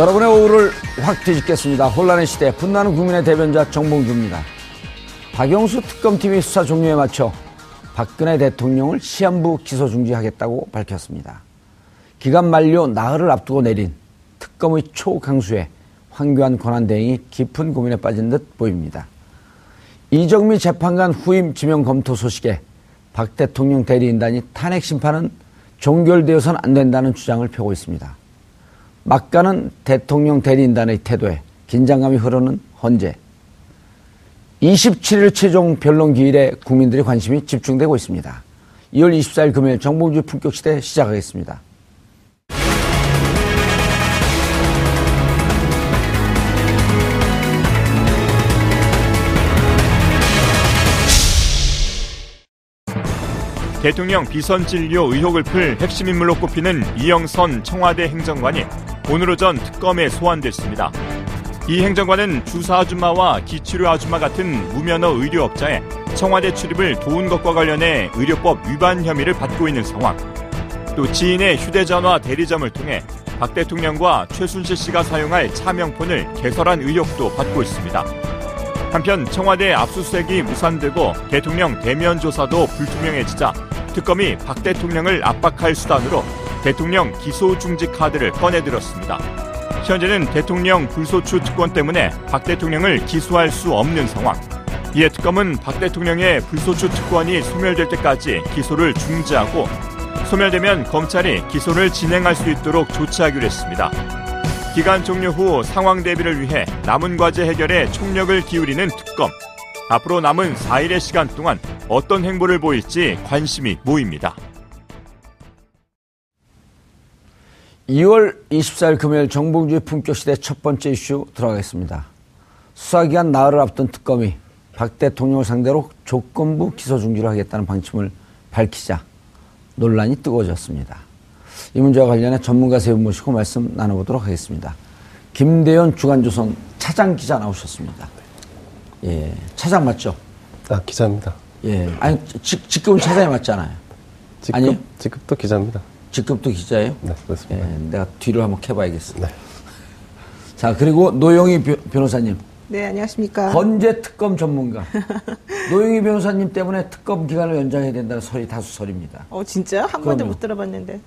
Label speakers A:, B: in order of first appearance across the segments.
A: 여러분의 오후를 확 뒤집겠습니다. 혼란의 시대 분나는 국민의 대변자 정봉주입니다. 박영수 특검팀이 수사 종료에 맞춰 박근혜 대통령을 시한부 기소 중지하겠다고 밝혔습니다. 기간 만료 나흘을 앞두고 내린 특검의 초강수에 황교안 권한대행이 깊은 고민에 빠진 듯 보입니다. 이정미 재판관 후임 지명 검토 소식에 박 대통령 대리인단이 탄핵 심판은 종결되어서는 안 된다는 주장을 펴고 있습니다. 막가는 대통령 대리인단의 태도에 긴장감이 흐르는 헌재. 27일 최종 변론 기일에 국민들의 관심이 집중되고 있습니다. 2월 24일 금요일 정봉주 품격시대 시작하겠습니다.
B: 대통령 비선 진료 의혹을 풀 핵심 인물로 꼽히는 이영선 청와대 행정관이 오늘 오전 특검에 소환됐습니다. 이 행정관은 주사 아줌마와 기치료 아줌마 같은 무면허 의료업자에 청와대 출입을 도운 것과 관련해 의료법 위반 혐의를 받고 있는 상황. 또 지인의 휴대전화 대리점을 통해 박 대통령과 최순실 씨가 사용할 차명폰을 개설한 의혹도 받고 있습니다. 한편 청와대 압수수색이 무산되고 대통령 대면 조사도 불투명해지자 특검이 박 대통령을 압박할 수단으로 대통령 기소 중지 카드를 꺼내들었습니다. 현재는 대통령 불소추 특권 때문에 박 대통령을 기소할 수 없는 상황. 이에 특검은 박 대통령의 불소추 특권이 소멸될 때까지 기소를 중지하고 소멸되면 검찰이 기소를 진행할 수 있도록 조치하기로 했습니다. 기간 종료 후 상황 대비를 위해 남은 과제 해결에 총력을 기울이는 특검. 앞으로 남은 4일의 시간 동안 어떤 행보를 보일지 관심이 모입니다.
A: 2월 24일 금요일 정봉주의 품격 시대 첫 번째 이슈 들어가겠습니다. 수사기간 나흘을 앞둔 특검이 박 대통령을 상대로 조건부 기소 중지를 하겠다는 방침을 밝히자 논란이 뜨거워졌습니다. 이 문제와 관련해 전문가 세 분 모시고 말씀 나눠보도록 하겠습니다. 김대현 주간조선 차장 기자 나오셨습니다. 예, 차장 맞죠?
C: 아, 기자입니다.
A: 예, 아니 직, 직급은 차장이 맞잖아요.
C: 직급,
A: 아니요?
C: 직급도 기자입니다.
A: 직급도 기자예요?
C: 네, 그렇습니다.
A: 예, 내가 뒤를 한번 캐봐야겠어.
C: 네.
A: 자, 그리고 노영희 변- 변호사님.
D: 네, 안녕하십니까.
A: 헌재 특검 전문가. 노영희 변호사님 때문에 특검 기간을 연장해야 된다는 설이 다수설입니다.
D: 어, 진짜요? 한 번도
A: 그럼요.
D: 못 들어봤는데.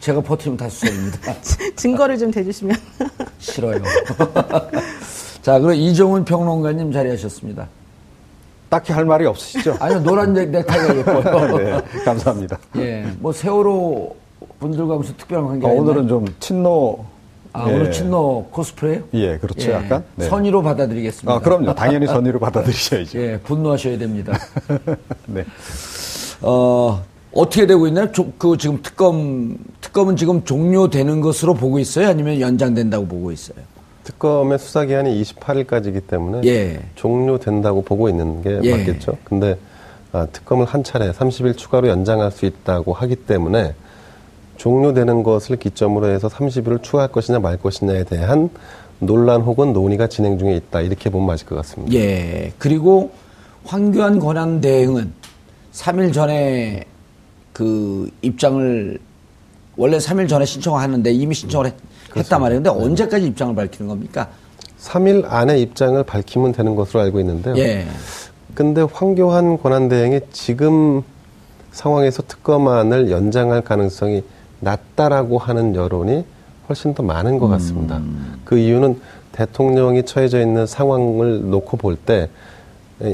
A: 제가 버티면 다수설입니다.
D: 증거를 좀 대주시면.
A: 싫어요. 자, 그리고 이종훈 평론가님 자리하셨습니다.
C: 딱히 할 말이 없으시죠?
A: 아니요, 노란 넥- 넥타이가 예뻐요.
C: 네, 감사합니다.
A: 예, 뭐 세월호 분들과 무슨 특별한 관계가
C: 아, 오늘은? 좀 친노.
A: 아,
C: 예.
A: 오늘 친노 코스프레요?
C: 예, 그렇죠. 약간. 네.
A: 선의로 받아들이겠습니다.
C: 아, 그럼요. 당연히 선의로 받아들이셔야죠.
A: 예, 분노하셔야 됩니다.
C: 네.
A: 어, 어떻게 되고 있나요? 조- 그 지금 특검, 특검은 지금 종료되는 것으로 보고 있어요? 아니면 연장된다고 보고 있어요?
C: 특검의 수사 기한이 28일까지이기 때문에
A: 예.
C: 종료된다고 보고 있는 게
A: 예.
C: 맞겠죠. 근데 아, 특검을 한 차례 30일 추가로 연장할 수 있다고 하기 때문에 종료되는 것을 기점으로 해서 30일을 추가할 것이냐 말 것이냐에 대한 논란 혹은 논의가 진행 중에 있다. 이렇게 보면 맞을 것 같습니다.
A: 예. 그리고 황교안 권한 대행은 3일 전에 그 입장을 원래 3일 전에 신청하는데 이미 신청을 했, 했단 말이에요. 근데 언제까지 입장을 밝히는 겁니까?
C: 3일 안에 입장을 밝히면 되는 것으로 알고 있는데요.
A: 예.
C: 근데 황교안 권한대행이 지금 상황에서 특검안을 연장할 가능성이 낮다라고 하는 여론이 훨씬 더 많은 것 같습니다. 그 이유는 대통령이 처해져 있는 상황을 놓고 볼 때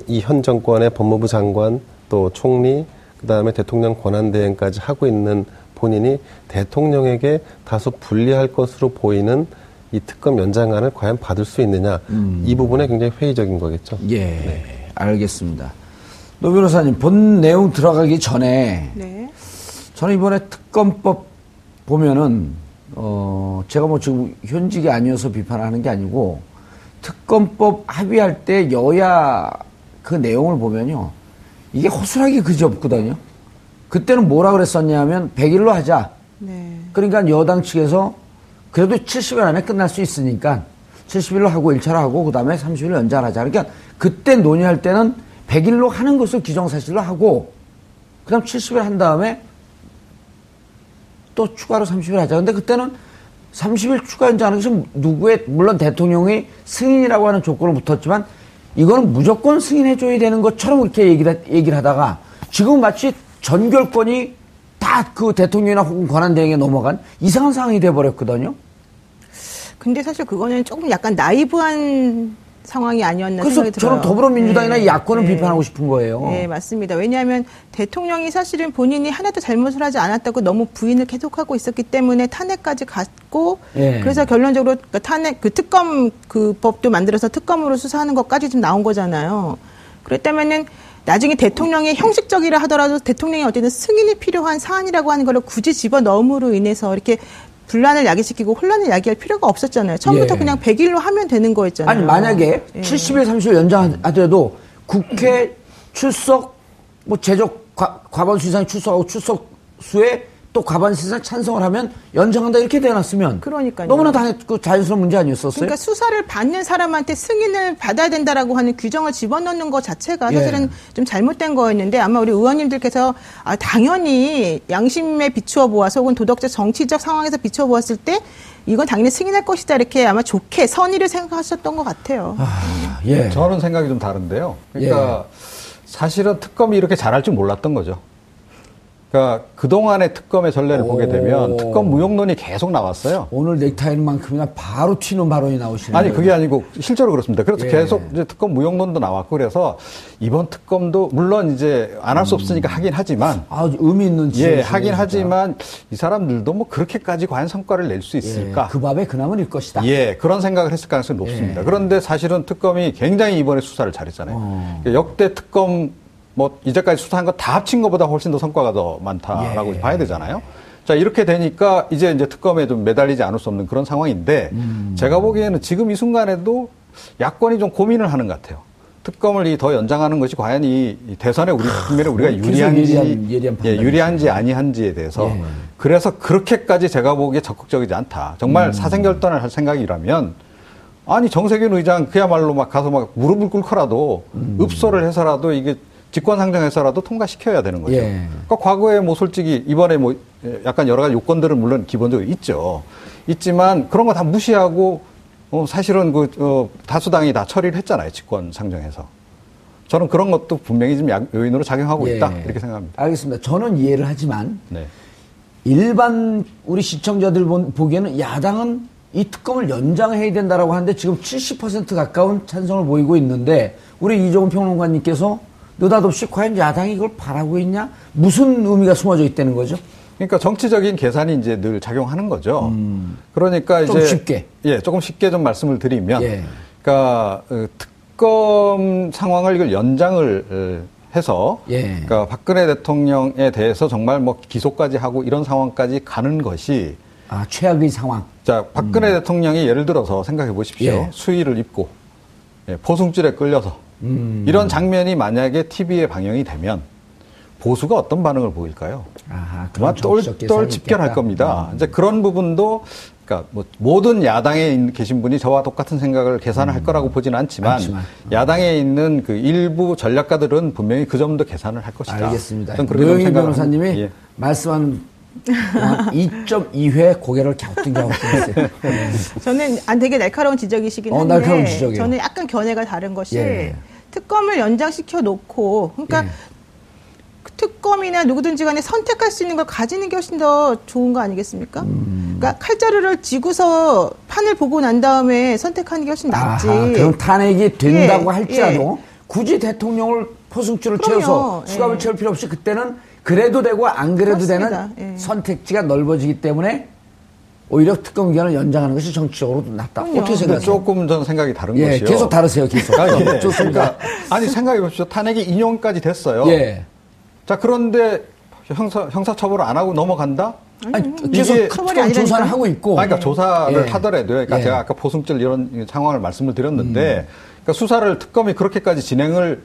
C: 이 현 정권의 법무부 장관 또 총리 그다음에 대통령 권한대행까지 하고 있는 본인이 대통령에게 다소 불리할 것으로 보이는 이 특검 연장안을 과연 받을 수 있느냐 이 부분에 굉장히 회의적인 거겠죠.
A: 예, 알겠습니다. 노 변호사님 본 내용 들어가기 전에
D: 네.
A: 저는 이번에 특검법 보면은 어 제가 뭐 지금 현직이 아니어서 비판하는 게 아니고 특검법 합의할 때 여야 그 내용을 보면요 이게 허술하게 그지 없거든요. 그때는 뭐라 그랬었냐면 100일로 하자.
D: 네.
A: 그러니까 여당 측에서 그래도 70일 안에 끝날 수 있으니까 70일로 하고 1차로 하고 그다음에 30일 연장하자. 그러니까 그때 논의할 때는 100일로 하는 것을 기정사실로 하고 그다음 70일 한 다음에 또 추가로 30일 하자. 근데 그때는 30일 추가 연장하는 것은 누구의 물론 대통령이 승인이라고 하는 조건을 붙었지만 이거는 무조건 승인해줘야 되는 것처럼 그렇게 얘기를, 얘기를 하다가 지금 마치 전결권이 다 그 대통령이나 혹은 권한대행에 넘어간 이상한 상황이 돼버렸거든요.
D: 근데 사실 그거는 조금 약간 나이브한 상황이 아니었나
A: 그래서
D: 생각이 들어요.
A: 저는 더불어민주당이나
D: 네.
A: 이 야권을
D: 네.
A: 비판하고 싶은 거예요.
D: 네, 맞습니다. 왜냐하면 대통령이 사실은 본인이 하나도 잘못을 하지 않았다고 너무 부인을 계속하고 있었기 때문에 탄핵까지 갔고
A: 예.
D: 그래서 결론적으로 그 탄핵 그 특검 그 법도 만들어서 특검으로 수사하는 것까지 좀 나온 거잖아요. 그랬다면은 나중에 대통령이 형식적이라 하더라도 대통령이 어쨌든 승인이 필요한 사안이라고 하는 걸 굳이 집어 넣음으로 인해서 이렇게 분란을 야기시키고 혼란을 야기할 필요가 없었잖아요. 처음부터
A: 예.
D: 그냥 100일로 하면 되는 거였잖아요.
A: 아니 만약에
D: 예.
A: 70일 30일 연장하더라도 국회 출석 뭐 제적 과, 과반수 이상 출석하고 출석 수에 또 과반수 이상 찬성을 하면 연장한다 이렇게 되어놨으면
D: 그러니까요.
A: 너무나 당, 그 자연스러운 문제 아니었었어요?
D: 그러니까 수사를 받는 사람한테 승인을 받아야 된다라고 하는 규정을 집어넣는 것 자체가
A: 예.
D: 사실은 좀 잘못된 거였는데 아마 우리 의원님들께서 아, 당연히 양심에 비추어 보아서 혹은 도덕적 정치적 상황에서 비추어 보았을 때 이건 당연히 승인할 것이다 이렇게 아마 좋게 선의를 생각하셨던 것 같아요.
A: 아, 예.
E: 저는 생각이 좀 다른데요. 그러니까 사실은 특검이 이렇게 잘할 줄 몰랐던 거죠. 그러니까 그동안의 특검의 전례를
A: 오.
E: 보게 되면 특검 무용론이 계속 나왔어요.
A: 오늘 넥타이만큼이나 바로 튀는 발언이 나오시는
E: 아니. 그게 아니고 실제로 그렇습니다. 그래서
A: 예.
E: 계속 이제 특검 무용론도 나왔고 그래서 이번 특검도 물론 이제 안 할 수 없으니까 하긴 하지만
A: 아, 의미 있는
E: 예 하긴. 하지만 이 사람들도 뭐 그렇게까지 과연 성과를 낼수
A: 예,
E: 있을까?
A: 그 밥에 그나물 일 것이다.
E: 예, 그런 생각을 했을 가능성이 높습니다.
A: 예.
E: 그런데 사실은 특검이 굉장히 이번에 수사를 잘했잖아요.
A: 어.
E: 그러니까 역대 특검 뭐 이제까지 수사한 거 다 합친 것보다 훨씬 더 성과가 더 많다라고
A: 예.
E: 봐야 되잖아요. 자 이렇게 되니까 이제 이제 특검에 좀 매달리지 않을 수 없는 그런 상황인데
A: 음.
E: 제가 보기에는 지금 이 순간에도 야권이 좀 고민을 하는 것 같아요. 특검을 이 더 연장하는 것이 과연 이, 이 대선에 우리 국면에 우리가
A: 계속
E: 유리한지
A: 예리한- 예리한
E: 예. 유리한지 아니한지에 대해서
A: 예.
E: 그래서 그렇게까지 제가 보기에 적극적이지 않다. 정말
A: 음.
E: 사생결단을 할 생각이라면 아니 정세균 의장 그야말로 막 가서 막 무릎을 꿇고라도
A: 음.
E: 읍소를 해서라도 이게 직권상정해서라도 통과시켜야 되는 거죠.
A: 예.
E: 그러니까 과거에 뭐 솔직히 이번에 뭐 약간 여러 가지 요건들은 물론 기본적으로 있죠. 있지만 그런 거 다 무시하고 어, 사실은 그 어, 다수당이 다 처리를 했잖아요. 직권상정해서. 저는 그런 것도 분명히 좀 약- 요인으로 작용하고
A: 예.
E: 있다 이렇게 생각합니다.
A: 알겠습니다. 저는 이해를 하지만
E: 네.
A: 일반 우리 시청자들 본- 보기에는 야당은 이 특검을 연장해야 된다라고 하는데 지금 70% 가까운 찬성을 보이고 있는데 우리 이종훈 평론가님께서 느닷없이 과연 야당이 이걸 바라고 있냐? 무슨 의미가 숨어져 있다는 거죠?
E: 그러니까 정치적인 계산이 이제 늘 작용하는 거죠. 그러니까
A: 음. 좀
E: 이제
A: 쉽게.
E: 예, 조금 쉽게 좀 말씀을 드리면,
A: 예.
E: 그러니까 어, 특검 상황을 이걸 연장을 어, 해서,
A: 예.
E: 그러니까 박근혜 대통령에 대해서 정말 뭐 기소까지 하고 이런 상황까지 가는 것이,
A: 아 최악의 상황.
E: 자 박근혜 대통령이 예를 들어서 생각해 보십시오.
A: 예.
E: 수의를 입고 예, 포승줄에 끌려서
A: 음.
E: 이런 장면이 만약에 TV에 방영이 되면 보수가 어떤 반응을 보일까요?
A: 아하,
E: 아마 똘똘 집결할. 겁니다.
A: 음.
E: 이제 그런 부분도 그러니까 뭐 모든 야당에 있- 계신 분이 저와 똑같은 생각을 계산을 할 거라고 보지는 않지만,
A: 음. 않지만. 어.
E: 야당에 있는 그 일부 전략가들은 분명히 그 점도 계산을 할 것이다.
A: 알겠습니다. 노영희 변호사님이.
E: 예.
A: 말씀한 2.2회 고개를 갸우뚱갸우뚱 했어요. 네.
D: 저는 안 되게 날카로운 지적이시긴
A: 어,
D: 한데
A: 날카로운 지적이에요.
D: 저는 약간 견해가 다른 것이
A: 예.
D: 특검을 연장시켜 놓고 그러니까
A: 예.
D: 그 특검이나 누구든지 간에 선택할 수 있는 걸 가지는 게 훨씬 더 좋은 거 아니겠습니까?
A: 음.
D: 그러니까 칼자루를 쥐고서 판을 보고 난 다음에 선택하는 게 훨씬 낫지.
A: 아하, 그럼 탄핵이 된다고
D: 예,
A: 할지라도 굳이 대통령을 포승줄을. 채워서
D: 예.
A: 수갑을 채울 필요 없이 그때는 그래도 되고 안 그래도
D: 그렇습니다.
A: 되는
D: 예.
A: 선택지가 넓어지기 때문에 오히려 특검 기간을 연장하는 것이 정치적으로도 낫다.
D: 그럼요.
A: 어떻게 생각하세요?
E: 조금 전 생각이 다른
A: 예,
E: 것이요.
A: 계속 다르세요, 계속.
E: 아, 예.
A: 좋습니다.
E: 그러니까 아니 생각해 보십시오. 탄핵이 인용까지 됐어요.
A: 예.
E: 자 그런데 형사 형사 처벌을 안 하고 넘어간다?
A: 아니, 계속 특검. 조사를 하고 있고.
E: 아니, 그러니까 조사를
A: 예.
E: 하더라도요. 그러니까
A: 예.
E: 제가 아까 포승절 이런 상황을 말씀을 드렸는데,
A: 음.
E: 그러니까 수사를 특검이 그렇게까지 진행을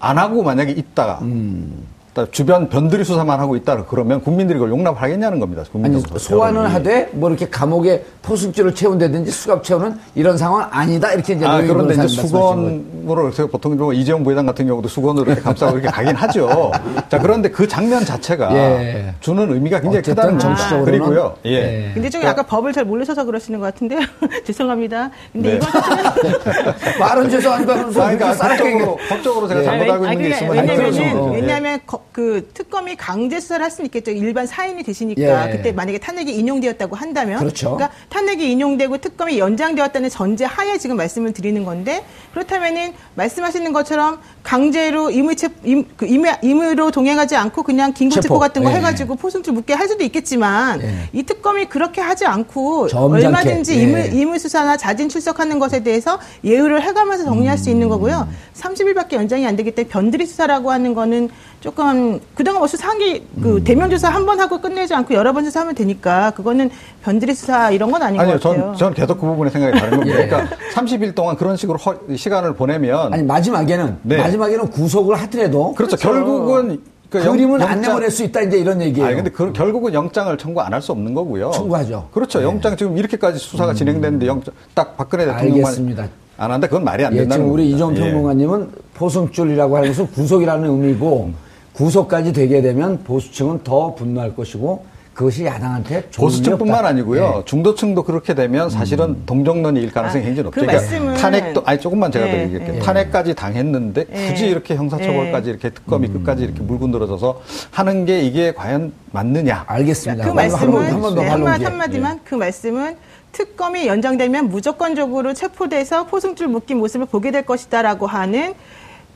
E: 안 하고 만약에 있다가
A: 음.
E: 주변 변두리 수사만 하고 있다 그러면 국민들이 그걸 용납하겠냐는 겁니다.
A: 아니,
E: 국민들
A: 소환은
E: 여론이.
A: 하되 뭐 이렇게 감옥에 포승줄을 채운다든지 수갑 채우는 이런 상황 아니다. 이렇게 이제
E: 아, 그런데 이제. 수건으로 보통 뭐 이재용 부회장 같은 경우도 수건으로 이렇게 감싸고 이렇게 가긴 하죠. 자, 그런데 그 장면 자체가
A: 예.
E: 주는 의미가 굉장히 크다는.
A: 정치적으로는
E: 그리고요. 예.
A: 예.
D: 근데 저기 아까 법을 잘 모르셔서 그러시는 것 같은데요. 죄송합니다. 근데
E: 네.
D: 이번
A: 말은 죄송합니다.
E: 그러니까 법적으로, 법적으로 제가
A: 예.
E: 잘못하고
D: 아,
E: 있는 게 있으면.
D: 왜냐하면 거- 그 특검이 강제 수사를 할 수는 있겠죠. 일반 사인이 되시니까
A: 예.
D: 그때 만약에 탄핵이 인용되었다고 한다면
A: 그렇죠.
D: 러니까 탄핵이 인용되고 특검이 연장되었다는 전제 하에 지금 말씀을 드리는 건데 그렇다면은 말씀하시는 것처럼 강제로 임의체 임, 그 임의, 임의로 동행하지 않고 그냥 긴급 체포
A: 체포.
D: 같은 거
A: 예.
D: 해가지고 포승줄 묻게 할 수도 있겠지만
A: 예.
D: 이 특검이 그렇게 하지 않고
A: 점잖게.
D: 얼마든지
A: 예.
D: 임의, 임의 수사나 자진 출석하는 것에 대해서 예의를 해가면서 정리할 수 있는 거고요. 30일밖에 연장이 안 되기 때문에 변두리 수사라고 하는 거는 조금 그동안 뭐 수사한 게그
A: 음.
D: 대면 조사 한 번 하고 끝내지 않고 여러 번 수사하면 되니까 그거는 변두리 수사 이런 건 아닌
E: 아니요,
D: 것 같아요.
E: 전, 전 계속 그 부분에 생각이 다른 겁니다.
A: 예.
E: 그러니까 30일 동안 그런 식으로 허- 시간을 보내면
A: 아니 마지막에는
E: 네.
A: 마지막에는 구속을 하더라도
E: 그렇죠. 결국은 그 영-
A: 그림은 안
E: 영장-
A: 내보낼 수 있다 이제 이런 얘기예요.
E: 아니 근데 그, 결국은 영장을 청구 안 할 수 없는 거고요.
A: 청구하죠.
E: 그렇죠.
A: 네.
E: 영장 지금 이렇게까지 수사가 진행됐는데 영장 딱 박근혜 대통령만
A: 알겠습니다.
E: 안 한다. 그건 말이 안
A: 예,
E: 된다는
A: 지금 우리
E: 겁니다.
A: 이종
E: 예.
A: 포승줄이라고 하는 것은 구속이라는 의미고 구속까지 되게 되면 보수층은 더 분노할 것이고 그것이 야당한테
E: 보수층뿐만. 아니고요.
A: 예.
E: 중도층도 그렇게 되면 사실은 동정론일 가능성이
D: 아,
E: 굉장히
D: 그
E: 높죠. 그러니까
D: 말씀은-
E: 탄핵도 아니 조금만 제가 더
D: 예,
E: 얘기할게요.
D: 예.
E: 탄핵까지 당했는데
D: 예.
E: 굳이 이렇게 형사처벌까지 이렇게 특검이 끝까지 이렇게 물고 늘어져서 하는 게 이게 과연 맞느냐?
A: 알겠습니다.
D: 그 말씀은
A: 한번 더
D: 네, 한마. 한마디만 그 말씀은 특검이 연장되면 무조건적으로 체포돼서 포승줄 묶인 모습을 보게 될 것이다라고 하는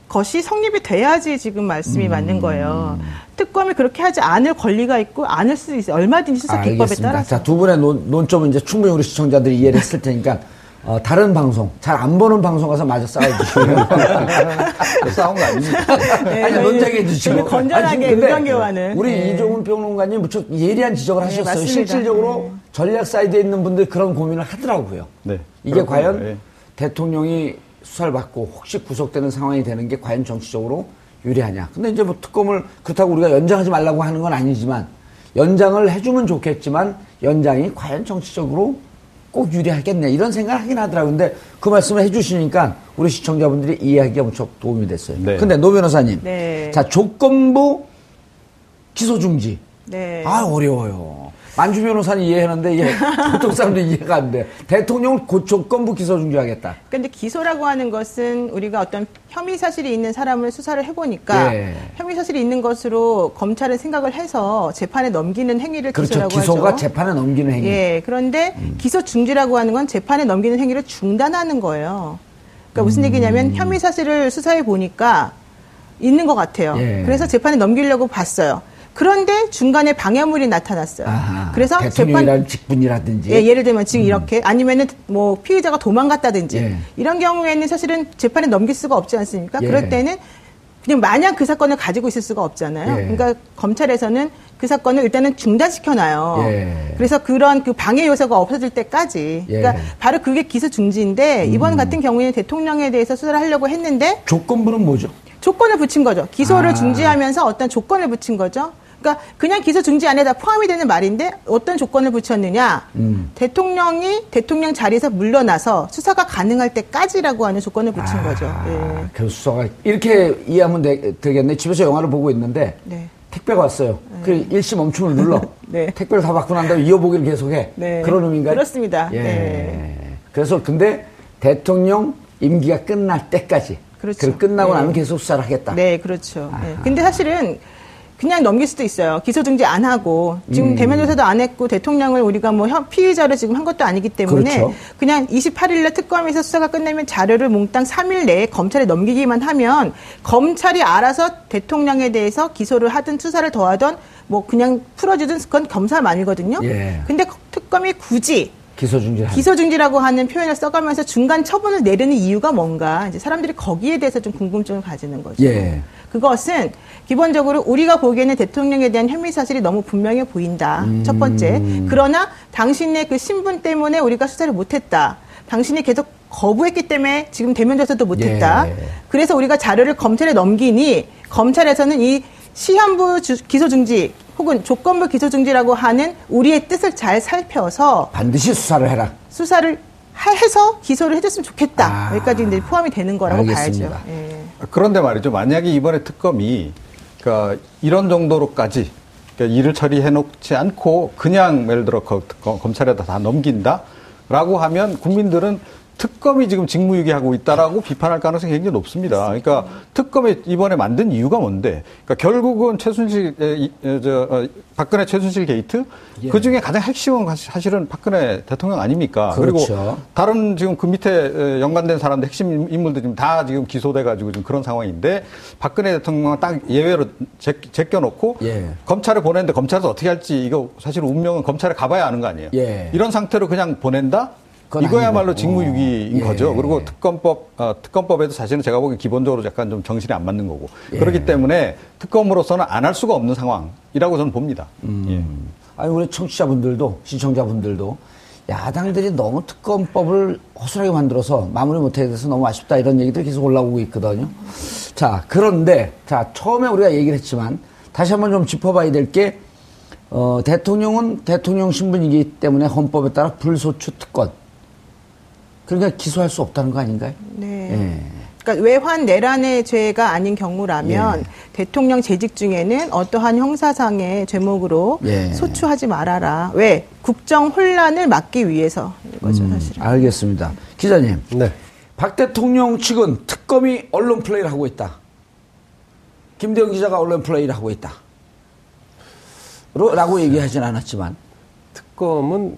D: 것이 성립이 돼야지 지금 말씀이
A: 음.
D: 맞는 거예요. 특검이 그렇게 하지 않을 권리가 있고 않을 수도 있어요. 얼마든지 수사 기법에
A: 알겠습니다.
D: 따라서.
A: 자, 두 분의 논, 논점은 이제 충분히 우리 시청자들이 이해를 했을 테니까, 어, 다른 방송, 잘 안 보는 방송 가서 마저 싸워주시고요.
E: 싸운 거 아닙니까?
D: 네,
A: 아니, 논쟁해 주시고.
D: 건전하게
A: 근데
D: 의견 교환을.
A: 우리
D: 네.
A: 이종훈 평론가님 무척 예리한 지적을 하셨어요.
D: 맞습니다.
A: 실질적으로
D: 네.
A: 전략 사이드에 있는 분들 그런 고민을 하더라고요.
E: 네.
A: 이게
E: 그렇군요.
A: 과연
E: 예.
A: 대통령이 수사를 받고 혹시 구속되는 상황이 되는 게 과연 정치적으로 유리하냐. 근데 이제 뭐 특검을 그렇다고 우리가 연장하지 말라고 하는 건 아니지만 연장을 해주면 좋겠지만 연장이 과연 정치적으로 꼭 유리하겠네 이런 생각을 하긴 하더라고요. 근데 그 말씀을 해주시니까 우리 시청자분들이 이해하기가 무척 도움이 됐어요.
E: 네.
A: 근데 노 변호사님,
D: 네.
A: 자 조건부 기소 중지.
D: 네.
A: 아 어려워요. 만주 변호사는 이해하는데 이게 보통 사람들 이해가 안 돼. 대통령을 곧 조건부 기소 중지하겠다.
D: 근데 기소라고 하는 것은 우리가 어떤 혐의 사실이 있는 사람을 수사를 해보니까
A: 예.
D: 혐의 사실이 있는 것으로 검찰은 생각을 해서 재판에 넘기는 행위를
A: 그렇죠.
D: 기소라고
A: 기소가
D: 하죠.
A: 재판에 넘기는 행위. 음.
D: 예. 그런데 기소 중지라고 하는 건 재판에 넘기는 행위를 중단하는 거예요. 그러니까 무슨
A: 음.
D: 얘기냐면 혐의 사실을 수사해 보니까 있는 것 같아요.
A: 예.
D: 그래서 재판에 넘기려고 봤어요. 그런데 중간에 방해물이 나타났어요.
A: 아하.
D: 그래서
A: 대통령이라는 직분이라든지.
D: 예, 예를 들면 지금 이렇게 아니면은 뭐 피의자가 도망갔다든지
A: 예.
D: 이런 경우에는 사실은 재판에 넘길 수가 없지 않습니까?
A: 예.
D: 그럴 때는 그냥 마냥 그 사건을 가지고 있을 수가 없잖아요.
A: 예.
D: 그러니까 검찰에서는 그 사건을 일단은 중단시켜놔요.
A: 예.
D: 그래서 그런 그 방해 요소가 없어질 때까지.
A: 예. 음.
D: 그러니까 바로 그게 기소 중지인데 이번 같은 경우에는 대통령에 대해서 수사를 하려고 했는데
A: 조건부는 뭐죠?
D: 조건을 붙인 거죠. 기소를
A: 아.
D: 중지하면서 어떤 조건을 붙인 거죠. 그러니까 그냥 기소 중지 안에 다 포함이 되는 말인데 어떤 조건을 붙였느냐.
A: 음.
D: 대통령이 대통령 자리에서 물러나서 수사가 가능할 때까지라고 하는 조건을 붙인
A: 아.
D: 거죠. 예.
A: 그 수사가 이렇게 이해하면 되, 겠네 집에서 영화를 보고 있는데
D: 네.
A: 택배가 왔어요. 그 일시 멈춤을 눌러.
D: 네.
A: 택배를 다 받고 난 다음에 이어보기를 계속해.
D: 네.
A: 그런 의미인가요?
D: 그렇습니다.
A: 예.
D: 네.
A: 그래서 근데 대통령 임기가 끝날 때까지.
D: 그렇죠.
A: 그리고 끝나고
D: 네.
A: 나면 계속 수사를 하겠다.
D: 네, 그렇죠. 네. 근데 사실은 그냥 넘길 수도 있어요. 기소 중지 안 하고 지금
A: 음.
D: 대면 조사도 안 했고 대통령을 우리가 뭐 현- 피의자로 지금 한 것도 아니기 때문에
A: 그렇죠.
D: 그냥 28일에 특검에서 수사가 끝내면 자료를 몽땅 3일 내에 검찰에 넘기기만 하면 검찰이 알아서 대통령에 대해서 기소를 하든 수사를 더하든 뭐 그냥 풀어주든 그건 검사만이거든요.
A: 예.
D: 근데 특검이 굳이
A: 기소 중지.
D: 기소 중지라고 하는 표현을 써가면서 중간 처분을 내리는 이유가 뭔가 이제 사람들이 거기에 대해서 좀 궁금증을 가지는 거죠.
A: 예.
D: 그것은 기본적으로 우리가 보기에는 대통령에 대한 혐의 사실이 너무 분명해 보인다. 첫 번째. 그러나 당신의 그 신분 때문에 우리가 수사를 못했다. 당신이 계속 거부했기 때문에 지금 대면 조사도 못했다.
A: 예.
D: 그래서 우리가 자료를 검찰에 넘기니 검찰에서는 이 시한부 주- 기소 중지 혹은 조건부 기소 중지라고 하는 우리의 뜻을 잘 살펴서
A: 반드시 수사를 해라.
D: 수사를 하- 해서 기소를 해줬으면 좋겠다.
A: 아.
D: 여기까지 이제 포함이 되는 거라고
A: 알겠습니다.
D: 봐야죠. 예.
E: 그런데 말이죠. 만약에 이번에 특검이 그러니까 이런 정도로까지 그러니까 일을 처리해 놓지 않고 그냥 예를 들어 검찰에다 다 넘긴다라고 하면 국민들은 특검이 지금 직무유기하고 있다라고 비판할 가능성이 굉장히 높습니다. 그러니까 특검이 이번에 만든 이유가 뭔데? 그러니까 결국은 최순실, 에, 이, 에, 저, 어, 박근혜 최순실 게이트
A: 예.
E: 그 중에 가장 핵심은 사실은 박근혜 대통령 아닙니까?
A: 그렇죠.
E: 그리고 다른 지금 그 밑에 에, 연관된 사람들 핵심 인물들 지금 다 지금 기소돼 가지고 지금 그런 상황인데 박근혜 대통령은 딱 예외로 제, 제껴놓고
A: 예.
E: 검찰에 보냈는데 검찰에서 어떻게 할지 이거 사실 운명은 검찰에 가봐야 아는 거 아니에요.
A: 예.
E: 이런 상태로 그냥 보낸다? 이거야말로. 직무유기인
A: 예.
E: 거죠. 그리고 특검법, 어, 특검법에도 사실은 제가 보기엔 기본적으로 약간 좀 정신이 안 맞는 거고.
A: 예.
E: 그렇기 때문에 특검으로서는 안 할 수가 없는 상황이라고 저는 봅니다.
A: 음.
E: 예.
A: 아니 우리 청취자분들도 시청자분들도 야당들이 너무 특검법을 허술하게 만들어서 마무리 못해 돼서 너무 아쉽다 이런 얘기들 계속 올라오고 있거든요. 자 그런데 자 처음에 우리가 얘기를 했지만 다시 한번 좀 짚어봐야 될게 어, 대통령은 대통령 신분이기 때문에 헌법에 따라 불소추 특권 그러니까 기소할 수 없다는 거 아닌가요?
D: 네.
A: 예.
D: 그러니까 외환 내란의 죄가 아닌 경우라면
A: 예.
D: 대통령 재직 중에는 어떠한 형사상의 죄목으로
A: 예.
D: 소추하지 말아라. 왜? 국정 혼란을 막기 위해서 거죠,
A: 음,
D: 사실은.
A: 알겠습니다. 기자님,
C: 네.
A: 박 대통령 측은 특검이 언론 플레이를 하고 있다. 김대영 기자가 언론 플레이를 하고 있다. 로- 라고 얘기하진 않았지만
C: 특검은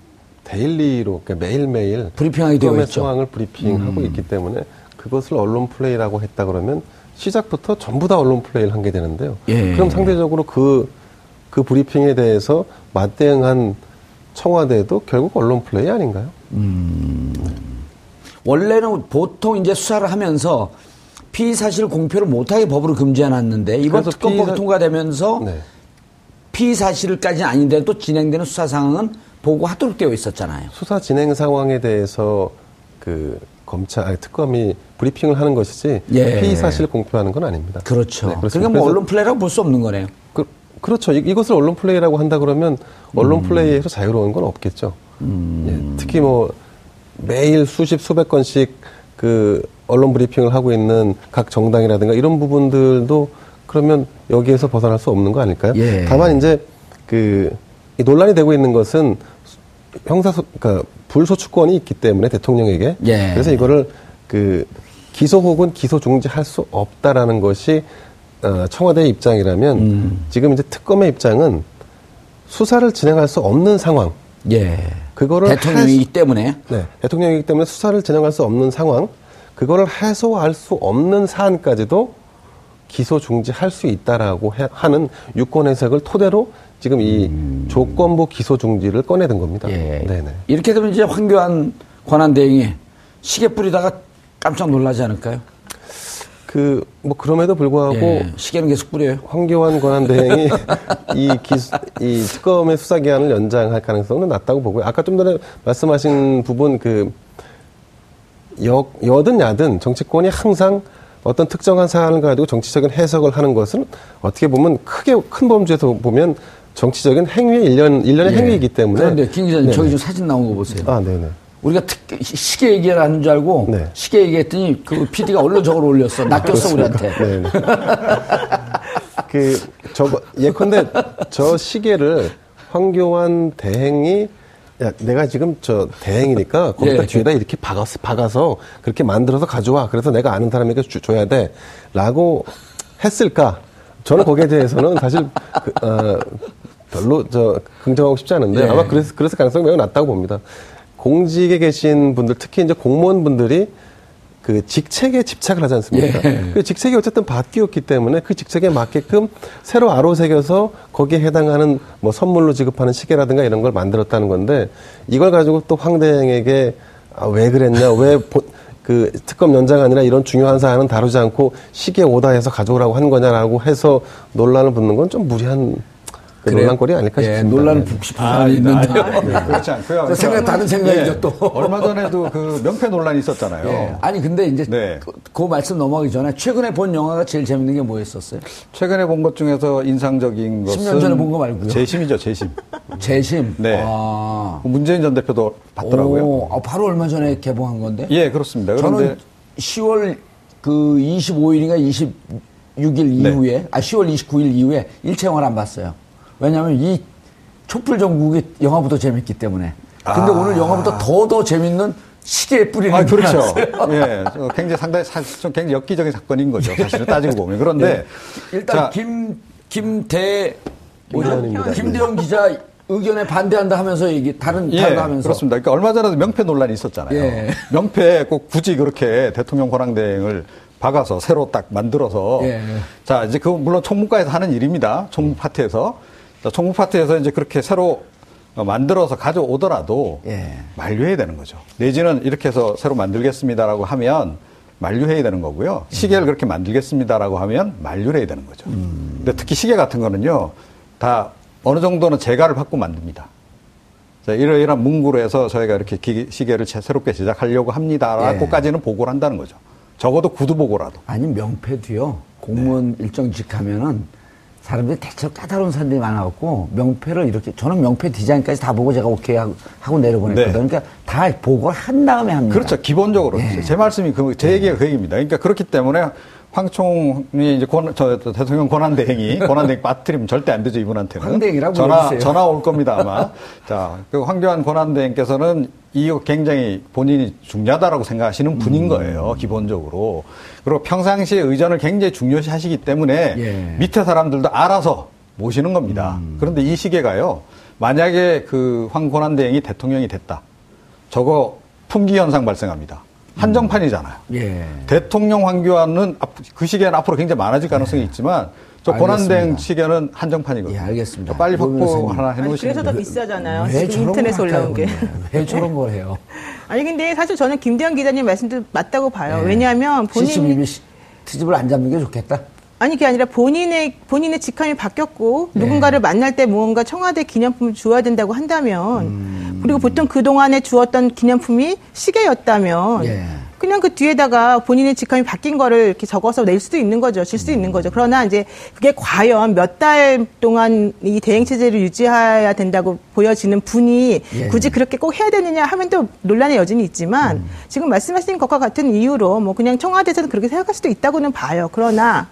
C: daily로 그러니까 매일매일
A: 브리핑하게 되어 있죠.
C: 상황을 브리핑하고 있기 때문에 그것을 언론 플레이라고 했다 그러면 시작부터 전부 다 언론 플레이를 한 게 되는데요.
A: 예.
C: 그럼 상대적으로 그, 그 브리핑에 대해서 맞대응한 청와대도 결국 언론 플레이 아닌가요?
A: 원래는 보통 이제 수사를 하면서 피의 사실 공표를 못하게 법으로 금지해놨는데 이번 특검법이
C: 피의사-
A: 통과되면서
C: 네.
A: 피의 사실까지는 아닌데 또 진행되는 수사 상황은 보고하도록 되어 있었잖아요.
C: 수사 진행 상황에 대해서 그 검찰, 아니, 특검이 브리핑을 하는 것이지
A: 예.
C: 피의 사실 공표하는 건 아닙니다.
A: 그렇죠.
C: 네.
A: 그러니까 뭐 언론 플레이라고 볼 수 없는 거네요.
C: 그, 그렇죠. 이, 것을 언론 플레이라고 한다 그러면 언론
A: 음.
C: 플레이에서 자유로운 건 없겠죠. 예, 특히 뭐 매일 수십 수백 건씩 그 언론 브리핑을 하고 있는 각 정당이라든가 이런 부분들도 그러면 여기에서 벗어날 수 없는 거 아닐까요?
A: 예.
C: 다만 이제 그이 논란이 되고 있는 것은 형사 소 그러니까 불소추권이 있기 때문에 대통령에게
A: 예.
C: 그래서 이거를 그 기소 혹은 기소 중지할 수 없다라는 것이 어, 청와대의 입장이라면
A: 음.
C: 지금 이제 특검의 입장은 수사를 진행할 수 없는 상황.
A: 예.
C: 그거를
A: 대통령이기 때문에
C: 네, 대통령이기 때문에 수사를 진행할 수 없는 상황. 그거를 해소할 수 없는 사안까지도 기소 중지할 수 있다라고 해- 하는 유권 해석을 토대로 지금 이 조건부 기소 중지를 꺼내든 겁니다.
A: 음. 예.
C: 네네.
A: 이렇게 되면 이제 황교안 권한대행이 시계 뿌리다가 깜짝 놀라지 않을까요?
C: 그 뭐 그럼에도 불구하고
A: 예, 시계는 계속 뿌려요.
C: 황교안 권한대행이 이, 기수, 이 특검의 수사 기한을 연장할 가능성은 낮다고 보고요. 아까 좀 전에 말씀하신 부분 그 여, 여든 야든 정치권이 항상 어떤 특정한 사안을 가지고 정치적인 해석을 하는 것은 어떻게 보면 크게 큰 범주에서 보면 정치적인 행위의 일련, 일련의
A: 예.
C: 행위이기 때문에.
A: 그런데 김 기자님
C: 네네.
A: 저기 좀 사진 나온 거 보세요.
C: 아, 네네.
A: 우리가 특, 시계 얘기를 하는 줄 알고
C: 네.
A: 시계 얘기했더니 그 PD가 얼른 저걸 올렸어. 낚였어 우리한테.
C: 네. 그, 저거, 예컨대 저 시계를 황교안 대행이 야, 내가 지금 저 대행이니까 거기다
A: 예.
C: 뒤에다 이렇게 박아서, 박아서 그렇게 만들어서 가져와. 그래서 내가 아는 사람에게 주- 줘야 돼. 라고 했을까? 저는 거기에 대해서는 사실 그, 어, 별로 저 긍정하고 싶지 않은데
A: 예.
C: 아마 그래서 그래서 가능성이 매우 낮다고 봅니다. 공직에 계신 분들 특히 이제 공무원분들이 그 직책에 집착을 하지 않습니까?
A: 예.
C: 그 직책이 어쨌든 바뀌었기 때문에 그 직책에 맞게끔 새로 아로 새겨서 거기에 해당하는 뭐 선물로 지급하는 시계라든가 이런 걸 만들었다는 건데 이걸 가지고 또 황대행에게 아, 왜 그랬냐, 왜그 특검 연장 아니라 이런 중요한 사안은 다루지 않고 시계 오다 해서 가져오라고 한 거냐라고 해서 논란을 붙는 건 좀 무리한 그? 논란거리 아닐까
A: 예,
C: 싶습니다.
A: 논란을
C: 네.
A: 붙고 싶은 사람이 있는데요.
E: 네, 그렇지 않고요.
A: 그 생각 다른 생각이죠,
E: 예,
A: 또.
E: 얼마 전에도 그 명패 논란이 있었잖아요.
A: 예. 아니 근데 이제
E: 네.
A: 그, 그 말씀 넘어가기 전에 최근에 본 영화가 제일 재밌는 게 뭐였었어요?
E: 최근에 본 것 중에서 인상적인 것은
A: 10년 전에 본 거 말고요.
E: 재심이죠, 재심.
A: 재심.
E: 네.
A: 아.
E: 문재인 전 대표도 봤더라고요.
A: 오, 아, 바로 얼마 전에 개봉한 건데.
E: 예, 그렇습니다.
A: 저는
E: 그런데
A: 10월 그 25일인가 26일
E: 네.
A: 이후에 아 10월 29일 이후에 일체 영화를 안 봤어요. 왜냐하면 이 촛불 전국이 영화보다 재밌기 때문에. 근데 오늘 영화보다 더더 재밌는 시계에 뿌리는
E: 아,
A: 게
E: 그렇죠. 예, 저 굉장히 상당히 사실 좀 굉장히 엽기적인 사건인 거죠. 사실은 따지고 보면. 그런데
A: 네. 일단
E: 자,
A: 김 김대.
C: 김대현
A: 기자 의견에 반대한다 하면서 얘기 다른
E: 예,
A: 다른 거 하면서
E: 그렇습니다. 그러니까 얼마 전에도 명패 논란이 있었잖아요.
A: 예.
E: 명패 꼭 굳이 그렇게 대통령 권한대행을 박아서 새로 딱 만들어서
A: 예.
E: 자 이제 그 물론 총무과에서 하는 일입니다. 총무 파트에서 자, 총무 파트에서 이제 그렇게 새로 어, 만들어서 가져오더라도
A: 예.
E: 만류해야 되는 거죠. 내지는 이렇게 해서 새로 만들겠습니다라고 하면 만류해야 되는 거고요. 시계를 그렇게 만들겠습니다라고 하면 만류를 해야 되는 거죠. 근데 특히 시계 같은 거는요, 다 어느 정도는 재가를 받고 만듭니다. 자, 이러이러한 문구로 해서 저희가 이렇게 기- 시계를 제- 새롭게 제작하려고 합니다라고까지는 보고를 한다는 거죠. 적어도 구두 보고라도.
A: 아니 명패도요 공무원 일정직 하면은 사람들이 대체로 까다로운 사람들이 많아갖고 명패를 이렇게 저는 명패 디자인까지 다 보고 제가 오케이 하고, 하고 내려보냈거든요.
E: 네.
A: 그러니까 다 보고를 한 다음에 합니다.
E: 그렇죠. 기본적으로.
A: 예.
E: 제 말씀이 그, 제 얘기가 그 얘기입니다. 그러니까 그렇기 때문에 황 총이 이제 권, 저, 저 대통령 권한대행이, 권한대행 빠뜨리면 절대 안 되죠, 이분한테는.
A: 황대행이라고
E: 전화,
A: 불러주세요.
E: 전화 올 겁니다, 아마. 자, 그 황교안 권한대행께서는 이거 굉장히 본인이 중요하다라고 생각하시는
A: 음.
E: 분인 거예요, 기본적으로. 그리고 평상시에 의전을 굉장히 중요시 하시기 때문에
A: 예.
E: 밑에 사람들도 알아서 모시는 겁니다.
A: 음.
E: 그런데 이 시계가요, 만약에 그 황 권한대행이 대통령이 됐다. 저거 품귀 현상 발생합니다. 한정판이잖아요.
A: 예.
E: 대통령 황교안은 앞- 그 시기에는 앞으로 굉장히 많아질 가능성이 있지만 저 권한대행. 시기에는 한정판이거든요.
A: 예, 알겠습니다.
E: 빨리 확보
A: 노무현
E: 하나 해놓으시면
D: 그래서 더 비싸잖아요.
A: 왜
D: 지금
A: 저런
D: 인터넷에
A: 걸
D: 올라온 게.
A: 왜 저런 걸 해요?
D: 아니 근데 사실 저는 김대현 기자님 말씀도 맞다고 봐요.
A: 네.
D: 왜냐하면 본인이
A: CCTV 시- 트집을 안 잡는 게 좋겠다.
D: 아니 그게 아니라 본인의 본인의 직함이 바뀌었고
A: 네.
D: 누군가를 만날 때 무언가 청와대 기념품을 주어야 된다고 한다면
A: 음.
D: 그리고 보통 그 동안에 주었던 기념품이 시계였다면
A: 예.
D: 그냥 그 뒤에다가 본인의 직함이 바뀐 거를 이렇게 적어서 낼 수도 있는 거죠, 줄수 있는 거죠. 그러나 이제 그게 과연 몇 달 동안 이 대행 체제를 유지해야 된다고 보여지는 분이
A: 예.
D: 굳이 그렇게 꼭 해야 되느냐 하면 또 논란의 여지는 있지만
A: 음.
D: 지금 말씀하신 것과 같은 이유로 뭐 그냥 청와대에서는 그렇게 생각할 수도 있다고는 봐요. 그러나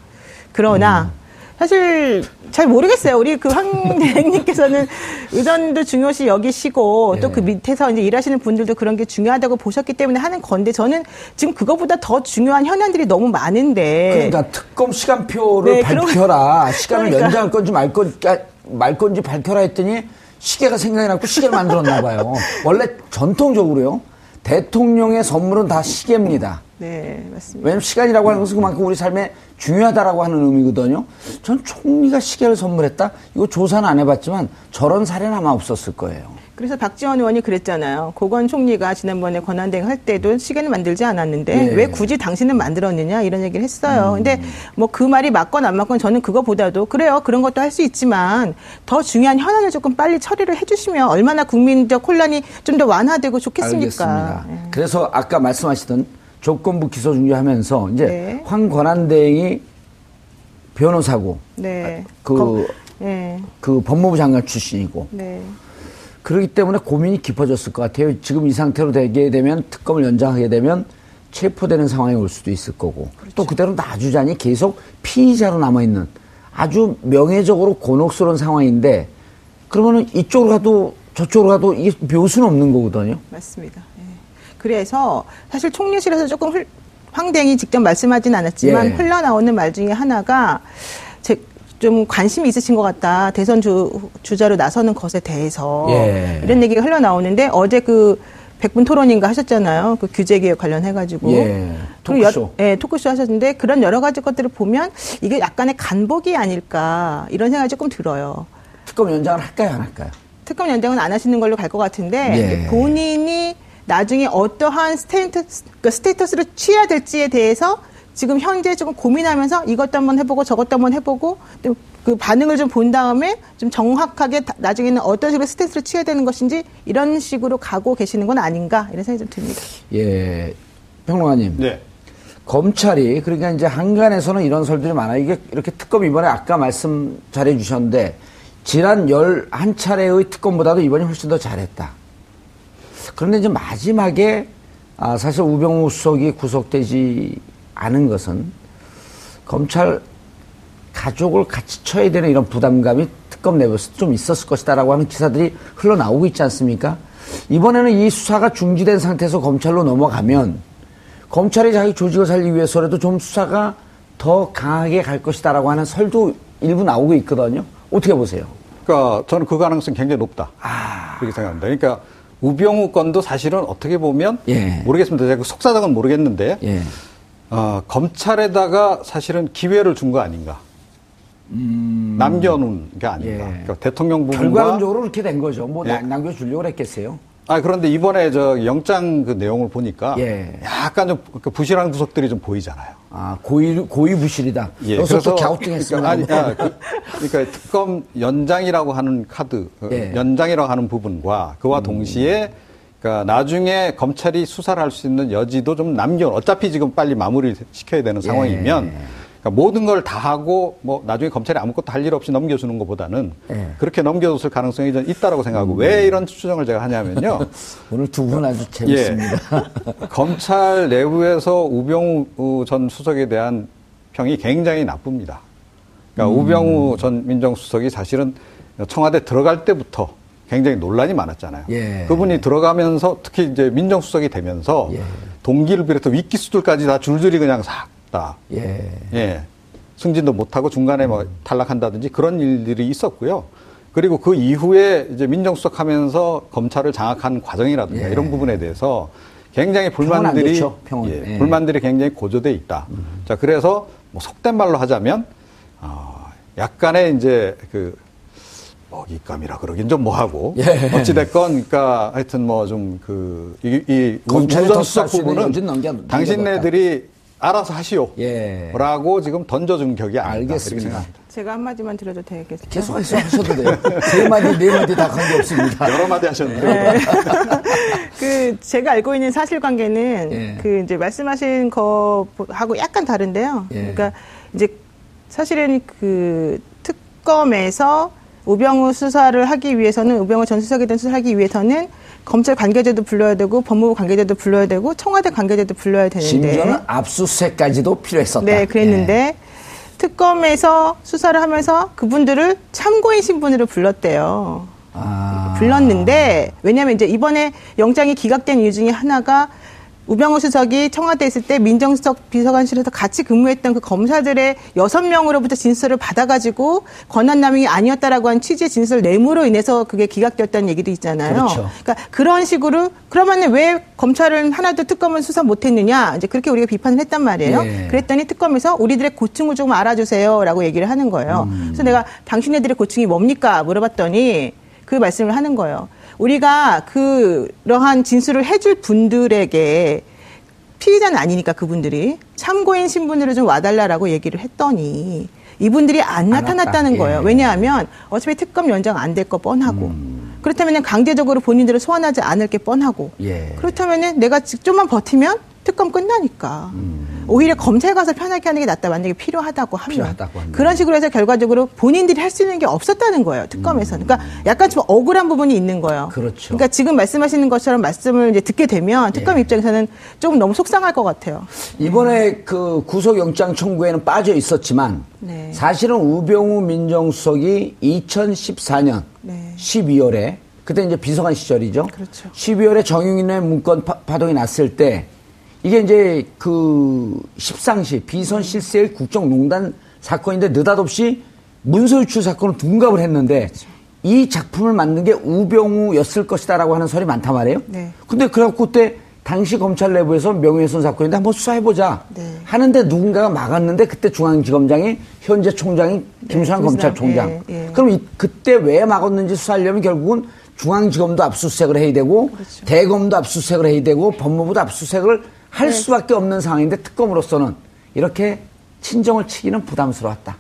D: 그러나
A: 음.
D: 사실 잘 모르겠어요. 우리 그 황 대행님께서는 의전도 중요시 여기시고 또그
A: 예.
D: 밑에서 이제 일하시는 분들도 그런 게 중요하다고 보셨기 때문에 하는 건데 저는 지금 그거보다 더 중요한 현안들이 너무 많은데
A: 그러니까 특검 시간표를
D: 네, 그런-
A: 밝혀라. 시간을
D: 그러니까.
A: 연장할 건지 말 건지, 아, 말 건지 밝혀라 했더니 시계가 생각이 났고 시계를 만들었나 봐요. 원래 전통적으로요. 대통령의 선물은 다 시계입니다.
D: 네 맞습니다.
A: 왜냐면 시간이라고 하는 것은 그만큼 우리 삶에 중요하다라고 하는 의미거든요. 전 총리가 시계를 선물했다? 이거 조사는 안 해봤지만 저런 사례는 아마 없었을 거예요.
D: 그래서 박지원 의원이 그랬잖아요. 고건 총리가 지난번에 권한대행 할 때도 시계는 만들지 않았는데
A: 예. 음.
D: 왜 굳이 당신은 만들었느냐 이런 얘기를 했어요. 근데 뭐 그 말이 맞건 안 맞건 저는 그거보다도 그래요. 그런 것도 할 수 있지만 더 중요한 현안을 조금 빨리 처리를 해주시면 얼마나 국민적 혼란이 좀 더 완화되고 좋겠습니까.
A: 알겠습니다.
D: 예.
A: 그래서 아까 말씀하시던 조건부 기소 중지하면서 이제
D: 네.
A: 황 권한대행이 변호사고
D: 네.
A: 그-
D: 거- 네.
A: 그 법무부 장관 출신이고
D: 네.
A: 그렇기 때문에 고민이 깊어졌을 것 같아요. 지금 이 상태로 되게 되면 특검을 연장하게 되면 체포되는 상황이 올 수도 있을 거고 또 그대로 놔주자니 계속 피의자로 남아 있는 아주 명예적으로 곤혹스러운 상황인데 그러면은 이쪽으로 가도 저쪽으로 가도 이게 묘수는 없는 거거든요.
D: 맞습니다. 예. 그래서 사실 총리실에서 조금 흘- 황댕이 직접 말씀하진 않았지만
A: 예.
D: 흘러나오는 말 중에 하나가 제, 좀 관심이 있으신 것 같다. 대선 주, 주자로 나서는 것에 대해서
A: 예.
D: 이런 얘기가 흘러나오는데 어제 그 백분 토론인가 하셨잖아요. 그 규제 개혁 관련해 가지고.
A: 예.
D: 그리고 여-
A: 토크쇼.
D: 예, 토크쇼 하셨는데 그런 여러 가지 것들을 보면 이게 약간의 간복이 아닐까 이런 생각이 조금 들어요.
A: 특검 연장을 할까요, 안 할까요?
D: 특검 연장은 안 하시는 걸로 갈 것 같은데
A: 예.
D: 본인이 나중에 어떠한 스테이터스, 그 스테이터스를 취해야 될지에 대해서 지금 현재 조금 고민하면서 이것도 한번 해보고 저것도 한번 해보고 또그 반응을 좀 본 다음에 좀 정확하게 다- 나중에는 어떤 식으로 스테이터스를 취해야 되는 것인지 이런 식으로 가고 계시는 건 아닌가 이런 생각이 좀 듭니다.
A: 예. 평론가님.
E: 네.
A: 검찰이 그러니까 이제 한간에서는 이런 설들이 많아요. 이게 이렇게 특검 이번에 아까 말씀 잘해 주셨는데 지난 11차례의 특검보다도 이번이 훨씬 더 잘했다. 그런데 이제 마지막에 아, 사실 우병우 수석이 구속되지 않은 것은 검찰 가족을 같이 쳐야 되는 이런 부담감이 특검 내부에서 좀 있었을 것이다라고 하는 기사들이 흘러나오고 있지 않습니까? 이번에는 이 수사가 중지된 상태에서 검찰로 넘어가면 검찰이 자기 조직을 살리기 위해서라도 좀 수사가 더 강하게 갈 것이다라고 하는 설도 일부 나오고 있거든요. 어떻게 보세요?
E: 그러니까 저는 그 가능성 이 굉장히 높다.
A: 아.
E: 그렇게 생각합니다. 그러니까 우병우 건도 사실은 어떻게 보면
A: 예.
E: 모르겠습니다. 제가 그 속사정은 모르겠는데
A: 예.
E: 어, 검찰에다가 사실은 기회를 준 거 아닌가. 남겨놓은 게 아닌가.
A: 음. 예.
E: 그러니까 대통령 부분과
A: 결과론적으로 그렇게 된 거죠. 뭐
E: 예.
A: 남- 남겨주려고 했겠어요.
E: 아 그런데 이번에 저 영장 그 내용을 보니까
A: 예.
E: 약간 좀그 부실한 구석들이 좀 보이잖아요.
A: 아, 고의, 고의 부실이다.
E: 예,
A: 여기서 또
E: 그래서
A: 갸우뚱했습니다.
E: 그러니까, 아니, 아, 그, 그러니까 특검 연장이라고 하는 카드, 어,
A: 예.
E: 연장이라고 하는 부분과 그와 동시에 그러니까 나중에 검찰이 수사를 할 수 있는 여지도 좀 남겨. 어차피 지금 빨리 마무리를 시켜야 되는 상황이면 그러니까 모든 걸 다 하고 뭐 나중에 검찰이 아무것도 할 일 없이 넘겨주는 것보다는
A: 예.
E: 그렇게 넘겨줬을 가능성이 좀 있다라고 생각하고 왜 이런 추정을 제가 하냐면요.
A: 오늘 두 분 아주 재밌습니다.
E: 예. 검찰 내부에서 우병우 전 수석에 대한 평이 굉장히 나쁩니다. 그러니까
A: 음.
E: 우병우 전 민정수석이 사실은 청와대 들어갈 때부터 굉장히 논란이 많았잖아요.
A: 예.
E: 그분이 들어가면서 특히 이제 민정수석이 되면서
A: 예.
E: 동기를 비롯해 위기수들까지 다 줄줄이 그냥 싹 다.
A: 예.
E: 예. 승진도 못하고 중간에 뭐 탈락한다든지 그런 일들이 있었고요. 그리고 그 이후에 이제 민정수석 하면서 검찰을 장악하는 과정이라든가
A: 예.
E: 이런 부분에 대해서 굉장히 불만들이. 예,
A: 예.
E: 불만들이 굉장히 고조돼 있다. 자, 그래서 뭐 속된 말로 하자면 어, 약간의 이제 그 먹잇감이라 그러긴 좀 뭐하고
A: 예.
E: 어찌됐건 그러니까 하여튼 뭐 좀 그 이, 우전
A: 더
E: 수석 부분은. 당신네들이 알아서 하시오.
A: 예.
E: 라고 지금 던져준 격이
A: 알겠습니다.
D: 제가 한마디만 드려도 되겠습니까?
A: 계속해서 하셔도 돼요. 세 마디, 네 마디 다 관계없습니다.
E: 여러 마디 하셨네요.
D: 그 제가 알고 있는 사실관계는
A: 예.
D: 그 이제 말씀하신 거하고 약간 다른데요.
A: 예.
D: 그러니까 이제 사실은 그 특검에서 우병우 수사를 하기 위해서는 우병우 전 수석에 대한 수사를 하기 위해서는 검찰 관계자도 불러야 되고 법무부 관계자도 불러야 되고 청와대 관계자도 불러야 되는데
A: 심지어는 압수수색까지도 필요했었다.
D: 네, 그랬는데 특검에서 수사를 하면서 그분들을 참고인 신분으로 불렀대요.
A: 아.
D: 불렀는데 왜냐하면 이제 이번에 영장이 기각된 이유 중에 하나가 우병우 수석이 청와대 에 있을 때 민정수석 비서관실에서 같이 근무했던 그 검사들의 여섯 명으로부터 진술을 받아가지고 권한남용이 아니었다라고 한 취지의 진술 뇌물로 인해서 그게 기각되었다는 얘기도 있잖아요.
A: 그렇죠.
D: 그러니까 그런 식으로 그러면은 왜 검찰은 하나도 특검을 수사 못했느냐 이제 그렇게 우리가 비판을 했단 말이에요.
A: 예.
D: 그랬더니 특검에서 우리들의 고충을 조금 알아주세요라고 얘기를 하는 거예요.
A: 음.
D: 그래서 내가 당신네들의 고충이 뭡니까 물어봤더니 그 말씀을 하는 거예요. 우리가 그러한 진술을 해줄 분들에게 피의자는 아니니까 그분들이 참고인 신분으로 좀 와달라라고 얘기를 했더니 이분들이
A: 안안
D: 나타났다는
A: 왔다.
D: 거예요.
A: 예.
D: 왜냐하면 어차피 특검 연장 안 될 거 뻔하고 그렇다면 강제적으로 본인들을 소환하지 않을 게 뻔하고
A: 예.
D: 그렇다면은 내가 직- 좀만 버티면 특검 끝나니까 오히려 검찰 가서 편하게 하는 게 낫다 만약에 필요하다고 하면
A: 필요하다고.
D: 그런 식으로 해서 결과적으로 본인들이 할 수 있는 게 없었다는 거예요 특검에서는 그러니까 약간 좀 억울한 부분이 있는 거예요.
A: 음. 그렇죠.
D: 그러니까 지금 말씀하시는 것처럼 말씀을 이제 듣게 되면 특검
A: 예.
D: 입장에서는 조금 너무 속상할 것 같아요.
A: 이번에 그 구속영장 청구에는 빠져 있었지만
D: 네.
A: 사실은 우병우 민정수석이 2014년
D: 네.
A: 12월에 그때 이제 비서관 시절이죠.
D: 그렇죠.
A: 12월에 정윤의 문건 파, 파동이 났을 때 이게 이제 그 십상시 비선 실세의 국정농단 사건인데 느닷없이 문서 유출 사건을 둔갑을 했는데 이 작품을 만든 게 우병우였을 것이다라고 하는 설이 많단 말이에요.
D: 네.
A: 근데 그래갖고 그때 당시 검찰 내부에서 명예훼손 사건인데 한번 수사해보자
D: 네.
A: 하는데 누군가가 막았는데 그때 중앙지검장이 현재 총장이 김수환
D: 김수남,
A: 검찰총장.
D: 예, 예.
A: 그럼 이- 그때 왜 막았는지 수사하려면 결국은 중앙지검도 압수수색을 해야 되고
D: 그렇죠.
A: 대검도 압수수색을 해야 되고 법무부도 압수수색을 할
D: 네.
A: 수밖에 없는 상황인데 특검으로서는 이렇게 친정을 치기는 부담스러웠다.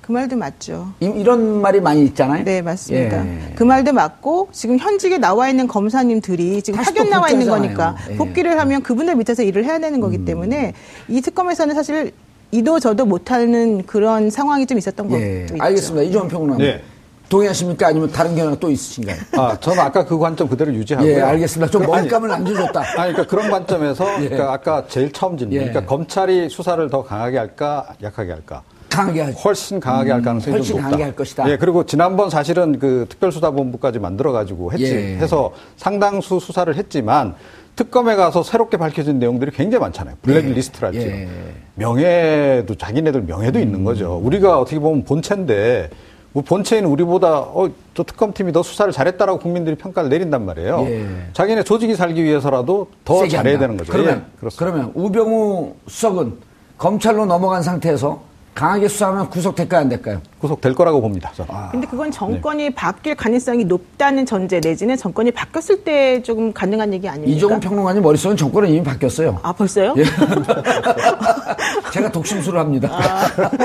D: 그 말도 맞죠.
A: 이, 런 말이 많이 있잖아요.
D: 네, 맞습니다.
A: 예.
D: 그 말도 맞고 지금 현직에 나와 있는 검사님들이 지금 파견
A: 또
D: 나와 있는. 거니까
A: 예. 음.
D: 복귀를 하면 그분들 밑에서 일을 해야 되는 거기 때문에 이 특검에서는 사실 이도 저도 못하는 그런 상황이 좀 있었던
A: 예,
D: 것도 있죠.
A: 알겠습니다. 이종원 평론가.
E: 예.
A: 동의하십니까? 아니면 다른 견해가 또 있으신가요?
E: 아, 저는 아까 그 관점 그대로 유지하고요.
A: 예, 알겠습니다. 좀
E: 그- 아니,
A: 먹감을 남겨줬다.
E: 아니, 그러니까 그런 관점에서
A: 예.
E: 그러니까 아까 제일 처음 질문.
A: 예.
E: 그러니까 검찰이 수사를 더 강하게 할까, 약하게 할까?
A: 강하게 하죠.
E: 훨씬 강하게 할 가능성이
A: 훨씬
E: 좀 높다.
A: 강하게 할 것이다.
E: 예, 그리고 지난번 사실은 그 특별수사본부까지 만들어 가지고 했지,
A: 예.
E: 해서 상당수 수사를 했지만 특검에 가서 새롭게 밝혀진 내용들이 굉장히 많잖아요. 블랙리스트랄지.
A: 예.
E: 명예도 자기네들 명예도 있는 거죠. 우리가 어떻게 보면 본체인데 뭐 본체인 우리보다 어, 저 특검팀이 더 수사를 잘했다라고 국민들이 평가를 내린단 말이에요.
A: 예.
E: 자기네 조직이 살기 위해서라도 더 잘해야
A: 한다.
E: 되는 거죠.
A: 그러면,
E: 예.
A: 그러면 우병우 수석은 검찰로 넘어간 상태에서 강하게 수사하면 구속될까요, 안 될까요?
E: 구속될 거라고 봅니다. 저는.
D: 근데 그건 정권이
A: 네.
D: 바뀔 가능성이 높다는 전제 내지는 정권이 바뀌었을 때 조금 가능한 얘기 아닙니까?
A: 이종훈 평론가님 머릿속은 정권은 이미 바뀌었어요.
D: 아 벌써요?
A: 예. 제가 독심술을 합니다.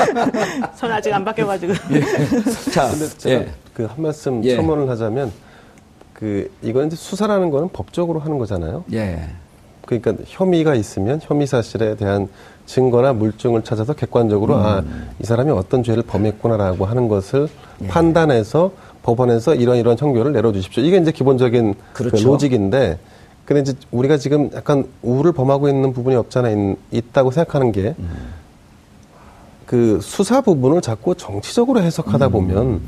D: 전 아직 안 바뀌어가지고.
A: 자,
C: 근데 제가
A: 예.
C: 그한 말씀
A: 예.
C: 첨언을 하자면 그 이건 이제 수사라는 거는 법적으로 하는 거잖아요.
A: 예.
C: 그러니까 혐의가 있으면 혐의 사실에 대한 증거나 물증을 찾아서 객관적으로 아,
A: 음.
C: 이 사람이 어떤 죄를 범했구나라고 하는 것을
A: 예.
C: 판단해서 법원에서 이런 이런 형결을 내려주십시오. 이게 이제 기본적인 그
A: 그렇죠.
C: 로직인데 근데 이제 우리가 지금 약간 우를 범하고 있는 부분이 없잖아 있, 있다고 생각하는 게그 수사 부분을 자꾸 정치적으로 해석하다 보면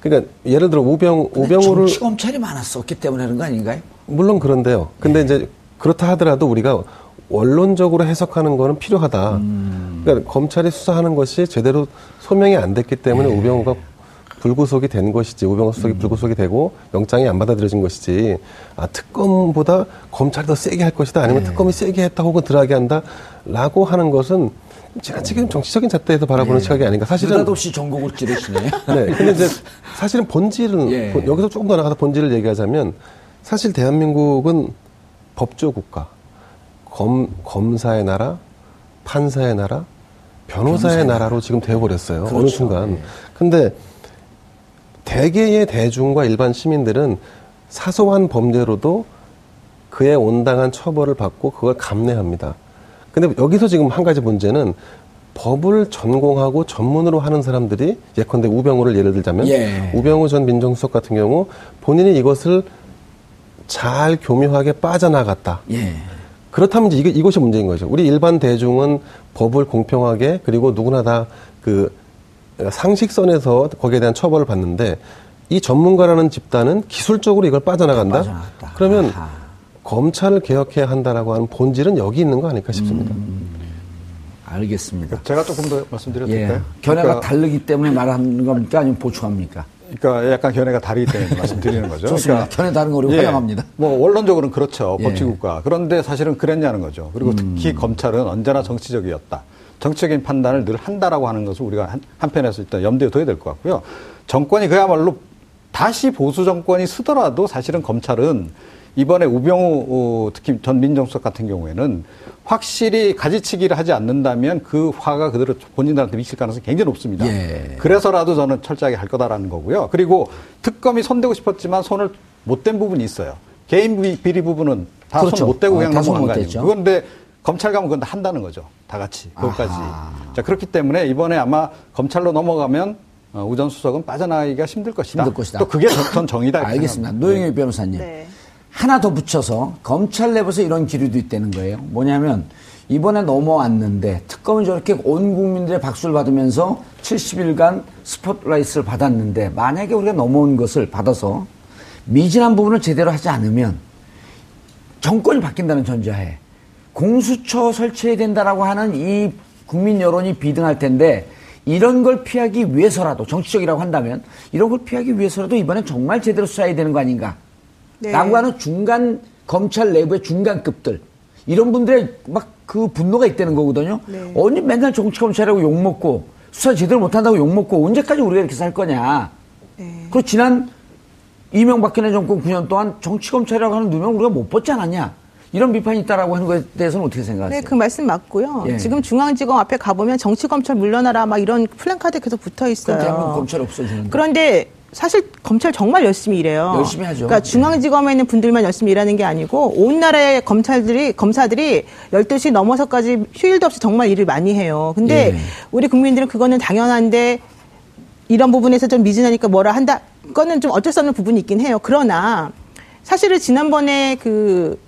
C: 그러니까 예를 들어 우병 우병우를
A: 정치 검찰이 많았었기 때문에 그런 거 아닌가요?
C: 물론 그런데요. 근데
A: 네.
C: 이제 그렇다 하더라도 우리가 원론적으로 해석하는 거는 필요하다.
A: 음.
C: 그러니까 검찰이 수사하는 것이 제대로 소명이 안 됐기 때문에
A: 네.
C: 우병우가 불구속이 된 것이지 우병우
A: 음.
C: 수석이 불구속이 되고 영장이 안 받아들여진 것이지 아 특검보다 검찰이 더 세게 할 것이다 아니면
A: 네.
C: 특검이 세게 했다 혹은 덜하게 한다라고 하는 것은 지나치게 좀 정치적인 잣대에서 바라보는 시각이 아닌가 사실은
A: 느닷없이 전국을 찌르시네.
C: 네. 근데 이제 사실은 본질은
A: 예.
C: 본- 여기서 조금 더 나가서 본질을 얘기하자면 사실 대한민국은 법조 국가, 검 검사의 나라, 판사의 나라, 변호사의 나라로 지금 되어버렸어요. 어느
A: 그렇죠.
C: 순간.
A: 예.
C: 근데 대개의 대중과 일반 시민들은 사소한 범죄로도 그에 온당한 처벌을 받고 그걸 감내합니다. 근데 여기서 지금 한 가지 문제는 법을 전공하고 전문으로 하는 사람들이 예컨대 우병우를 예를 들자면
A: 예.
C: 우병우 전 민정수석 같은 경우 본인이 이것을 잘 교묘하게 빠져나갔다.
A: 예.
C: 그렇다면 이제 이것이 문제인 거죠. 우리 일반 대중은 법을 공평하게 그리고 누구나 다 그 상식선에서 거기에 대한 처벌을 받는데 이 전문가라는 집단은 기술적으로 이걸 빠져나간다.
A: 빠져나갔다.
C: 그러면
A: 아하.
C: 검찰을 개혁해야 한다라고 하는 본질은 여기 있는 거 아닐까 싶습니다.
A: 음. 알겠습니다.
E: 제가 조금 더 말씀드려도
A: 예.
E: 될까요?
A: 견해가
E: 그러니까,
A: 다르기 때문에 말하는 겁니까? 아니면 보충합니까?
E: 그러니까 약간 견해가 다르기 때문에 말씀드리는 거죠.
A: 좋습니다. 견해 다른 거 우리 환영합니다.
E: 뭐 원론적으로는 그렇죠.
A: 예.
E: 법치국가. 그런데 사실은 그랬냐는 거죠. 그리고 특히
A: 음.
E: 검찰은 언제나 정치적이었다. 정치적인 판단을 늘 한다라고 하는 것을 우리가 한, 한편에서 일단 염두에 둬야 될 것 같고요. 정권이 그야말로 다시 보수 정권이 쓰더라도 사실은 검찰은 이번에 우병우 어, 특히 전 민정수석 같은 경우에는 확실히 가지치기를 하지 않는다면 그 화가 그대로 본인들한테 미칠 가능성이 굉장히 높습니다.
A: 예.
E: 그래서라도 저는 철저하게 할 거다라는 거고요. 그리고 특검이 손대고 싶었지만 손을 못 댄 부분이 있어요. 개인 비- 비리 부분은 다손
A: 그렇죠.
E: 못 대고
A: 어,
E: 그냥
A: 다손
E: 넘어간 못거 아니에요.
A: 댔죠.
E: 그런데 검찰 가면 그건 다 한다는 거죠. 다 같이. 그것까지.
A: 아하.
E: 자, 그렇기 때문에 이번에 아마 검찰로 넘어가면 어, 우전 수석은 빠져나가기가 힘들 것이다.
A: 힘들 것이다.
E: 또 그게 전, 전 정의다.
A: 알겠습니다. 노영희 변호사님.
D: 네.
A: 하나 더 붙여서 검찰 내부에서 이런 기류도 있다는 거예요. 뭐냐면 이번에 넘어왔는데 특검은 저렇게 온 국민들의 박수를 받으면서 70일간 스포트라이트를 받았는데 만약에 우리가 넘어온 것을 받아서 미진한 부분을 제대로 하지 않으면 정권이 바뀐다는 전제하에 공수처 설치해야 된다라고 하는 이 국민 여론이 비등할 텐데 이런 걸 피하기 위해서라도 정치적이라고 한다면 이런 걸 피하기 위해서라도 이번엔 정말 제대로 수사해야 되는 거 아닌가?
D: 네.
A: 라고 하는 중간 검찰 내부의 중간급들 이런 분들의 막 그 분노가 있다는 거거든요.
D: 네.
A: 언제 맨날 정치 검찰하고 욕 먹고 수사 제대로 못한다고 욕 먹고 언제까지 우리가 이렇게 살 거냐?
D: 네.
A: 그리고 지난 이명박근혜 정권 9년 동안 정치 검찰이라고 하는 누명 우리가 못 벗지 않았냐? 이런 비판이 있다라고 하는 것에 대해서는 어떻게 생각하세요?
D: 네, 그 말씀 맞고요.
A: 예.
D: 지금 중앙지검 앞에 가보면 정치검찰 물러나라 막 이런 플랜카드 계속 붙어 있어요.
A: 대한민국 검찰 없어지는데.
D: 그런데 사실 검찰 정말 열심히 일해요.
A: 열심히 하죠.
D: 그러니까
A: 네.
D: 중앙지검에 있는 분들만 열심히 일하는 게 아니고 온 나라의 검찰들이 검사들이 12시 넘어서까지 휴일도 없이 정말 일을 많이 해요. 근데
A: 예.
D: 우리 국민들은 그거는 당연한데 이런 부분에서 좀 미진하니까 뭐라 한다. 그거는 좀 어쩔 수 없는 부분이 있긴 해요. 그러나 사실은 지난번에 그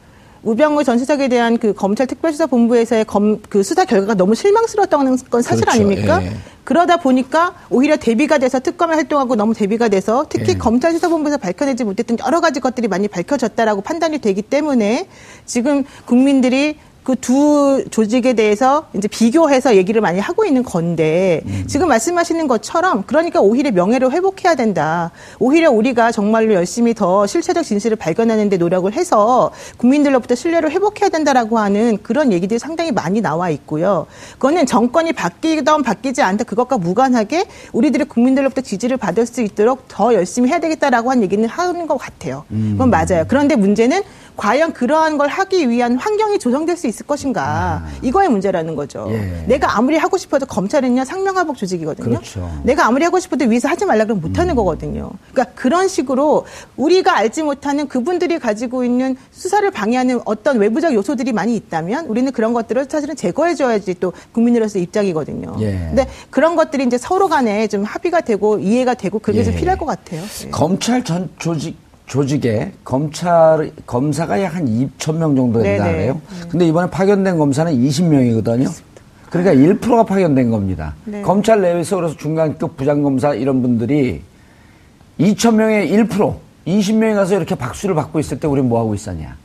D: 우병우 전 수석에 대한 그 검찰 특별수사본부에서의 검, 그 수사 결과가 너무 실망스러웠다는 건 사실
A: 그렇죠.
D: 아닙니까?
A: 예.
D: 그러다 보니까 오히려 대비가 돼서 특검에 활동하고 너무 대비가 돼서 특히
A: 예.
D: 검찰 수사본부에서 밝혀내지 못했던 여러 가지 것들이 많이 밝혀졌다라고 판단이 되기 때문에 지금 국민들이 그 두 조직에 대해서 이제 비교해서 얘기를 많이 하고 있는 건데
A: 음.
D: 지금 말씀하시는 것처럼 그러니까 오히려 명예를 회복해야 된다. 오히려 우리가 정말로 열심히 더 실체적 진실을 발견하는 데 노력을 해서 국민들로부터 신뢰를 회복해야 된다라고 하는 그런 얘기들이 상당히 많이 나와 있고요. 그거는 정권이 바뀌던 바뀌지 않다 그것과 무관하게 우리들이 국민들로부터 지지를 받을 수 있도록 더 열심히 해야 되겠다라고 한 얘기는 하는 것 같아요. 그건 맞아요. 그런데 문제는 과연 그러한 걸 하기 위한 환경이 조성될 수 있을 것인가 이거의 문제라는 거죠.
A: 예.
D: 내가 아무리 하고 싶어도 검찰은요 상명하복 조직이거든요.
A: 그렇죠.
D: 내가 아무리 하고 싶어도 위에서 하지 말라 그러면 못하는 거거든요. 그러니까 그런 식으로 우리가 알지 못하는 그분들이 가지고 있는 수사를 방해하는 어떤 외부적 요소들이 많이 있다면 우리는 그런 것들을 사실은 제거해줘야지 또 국민으로서 입장이거든요.
A: 예.
D: 근데 그런 것들이 이제 서로 간에 좀 합의가 되고 이해가 되고 그게 좀
A: 예.
D: 필요할 것 같아요. 예.
A: 검찰 전 조직 조직에 검찰 검사가 약 한 2천 명 정도 된다
D: 네네.
A: 그래요. 근데 이번에 파견된 검사는 20명이거든요. 그러니까 1%가 파견된 겁니다.
D: 네.
A: 검찰 내에서 그래서 중간급 부장검사 이런 분들이 2천 명의 1% 20명이 가서 이렇게 박수를 받고 있을 때 우리는 뭐 하고 있었냐?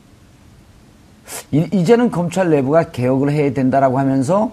A: 이, 이제는 검찰 내부가 개혁을 해야 된다라고 하면서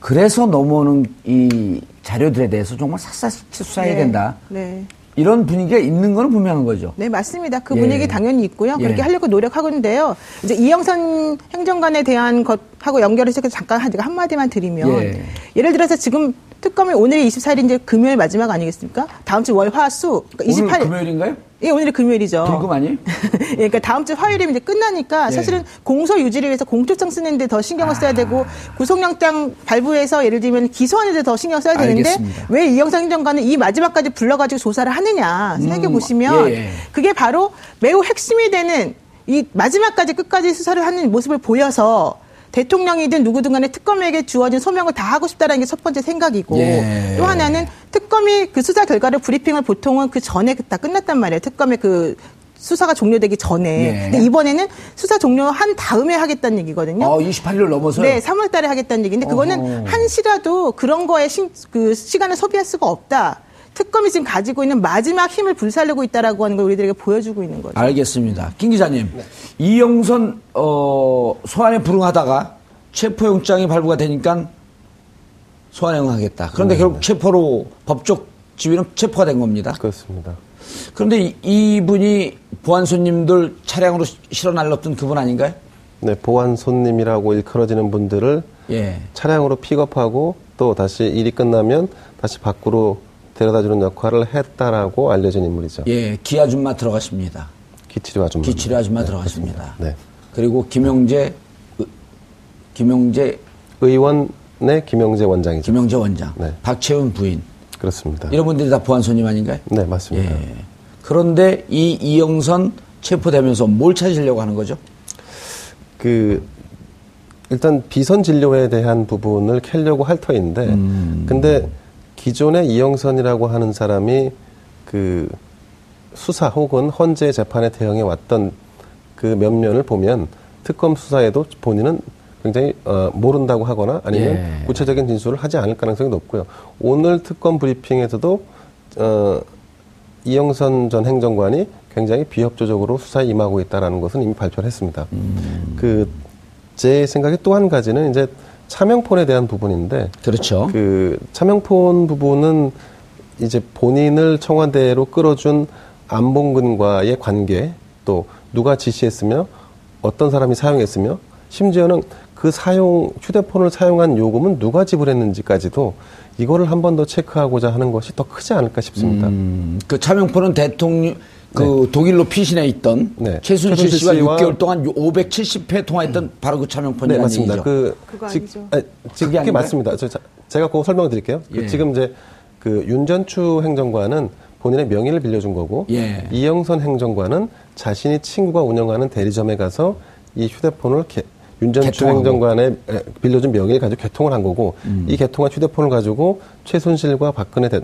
A: 그래서 넘어오는 이 자료들에 대해서 정말 샅샅이 수사해야
D: 네.
A: 된다.
D: 네.
A: 이런 분위기가 있는 건 분명한 거죠.
D: 네, 맞습니다. 그
A: 예.
D: 분위기 당연히 있고요. 그렇게
A: 예.
D: 하려고 노력하고 있는데요. 이제 이영선 행정관에 대한 것하고 연결해서 잠깐 한- 제가 한마디만 드리면
A: 예.
D: 예를 들어서 지금 특검이 오늘이 24일이 이제 금요일 마지막 아니겠습니까? 다음 주 월, 화, 수. 그러니까
A: 오늘
D: 28일.
A: 금요일인가요?
D: 예, 오늘이 금요일이죠.
A: 불금 아니에요?
D: 예, 그러니까 다음 주 화요일이면 이제 끝나니까
A: 예.
D: 사실은 공소 유지를 위해서 공소장 쓰는데 더 신경을 써야 되고
A: 아.
D: 구속영장 발부해서 예를 들면 기소하는데 더 신경 써야 되는데. 왜 이영상 행정관은 이 마지막까지 불러가지고 조사를 하느냐 생각해 보시면
A: 예, 예.
D: 그게 바로 매우 핵심이 되는 이 마지막까지 끝까지 수사를 하는 모습을 보여서 대통령이든 누구든 간에 특검에게 주어진 소명을 다 하고 싶다는 게 첫 번째 생각이고
A: 예.
D: 또 하나는 특검이 그 수사 결과를 브리핑을 보통은 그 전에 다 끝났단 말이에요. 특검의 그 수사가 종료되기 전에.
A: 예.
D: 근데 이번에는 수사 종료한 다음에 하겠다는 얘기거든요.
A: 어, 28일을 넘어서요?
D: 네, 3월 달에 하겠다는 얘기인데 그거는
A: 어허.
D: 한시라도 그런 거에 신- 그 시간을 소비할 수가 없다. 특검이 지금 가지고 있는 마지막 힘을 불살르고 있다라고 하는 걸 우리들에게 보여주고 있는 거죠.
A: 알겠습니다. 김 기자님, 이영선 어, 소환에 불응하다가 체포영장이 발부가 되니까 소환행하겠다. 그런데
C: 네.
A: 결국 체포로 법적 지위는 체포가 된 겁니다.
C: 그렇습니다.
A: 그런데 이, 이분이 보안 손님들 차량으로 시- 실어 날렸던 그분 아닌가요?
C: 네, 보안 손님이라고 일컬어지는 분들을
A: 예.
C: 차량으로 픽업하고 또 다시 일이 끝나면 다시 밖으로 데려다주는 역할을 했다라고 알려진 인물이죠.
A: 예, 기 아줌마 들어가십니다.
C: 기치료 아줌마.
A: 기치료 아줌마
C: 네. 그렇습니다. 네.
A: 그리고 김영재, 의- 김영재,
C: 의원의 김영재 원장이죠.
A: 김영재 원장,
C: 네.
A: 박채훈 부인.
C: 그렇습니다.
A: 이런 분들이 다 보안 손님 아닌가요?
C: 네, 맞습니다.
A: 예. 그런데 이 이영선 체포되면서 뭘 찾으려고 하는 거죠?
C: 그 일단 비선 진료에 대한 부분을 캐려고 할 터인데 근데 기존에 이영선이라고 하는 사람이 그 수사 혹은 헌재 재판에 대응해 왔던 그 면면을 보면 특검 수사에도 본인은 굉장히 어, 모른다고 하거나 아니면
A: 예.
C: 구체적인 진술을 하지 않을 가능성이 높고요. 오늘 특검 브리핑에서도 어, 이영선 전 행정관이 굉장히 비협조적으로 수사에 임하고 있다라는 것은 이미 발표를 했습니다. 그제 생각에 또 한 가지는 이제 차명폰에 대한 부분인데
A: 그렇죠.
C: 그 차명폰 부분은 이제 본인을 청와대로 끌어준 안봉근과의 관계 또 누가 지시했으며 어떤 사람이 사용했으며 심지어는 그 사용 휴대폰을 사용한 요금은 누가 지불했는지까지도 이거를 한 번 더 체크하고자 하는 것이 더 크지 않을까 싶습니다.
A: 음, 그 차명포는 대통령 그 독일로 피신해 있던
C: 네.
A: 최순실
C: 최순실
A: 씨와
C: 씨와
A: 6개월 동안 570회 통화했던 바로 그
C: 네,
A: 차명폰이라는
C: 맞습니다.
A: 얘기죠.
C: 그
D: 그거
C: 지-
D: 아니죠.
C: 아니, 지-
A: 그게
C: 그게? 맞습니다. 저, 자- 제가 그거 설명드릴게요. 그
A: 예.
C: 지금 이제 그 윤전추 행정관은 본인의 명의를 빌려준 거고
A: 예.
C: 이영선 행정관은 자신이 친구가 운영하는 대리점에 가서 이 휴대폰을 개- 윤전추
A: 개통하고.
C: 행정관의 에, 빌려준 명의를 가지고 개통을 한 거고
A: 음.
C: 이 개통한 휴대폰을 가지고 최순실과 박근혜 대,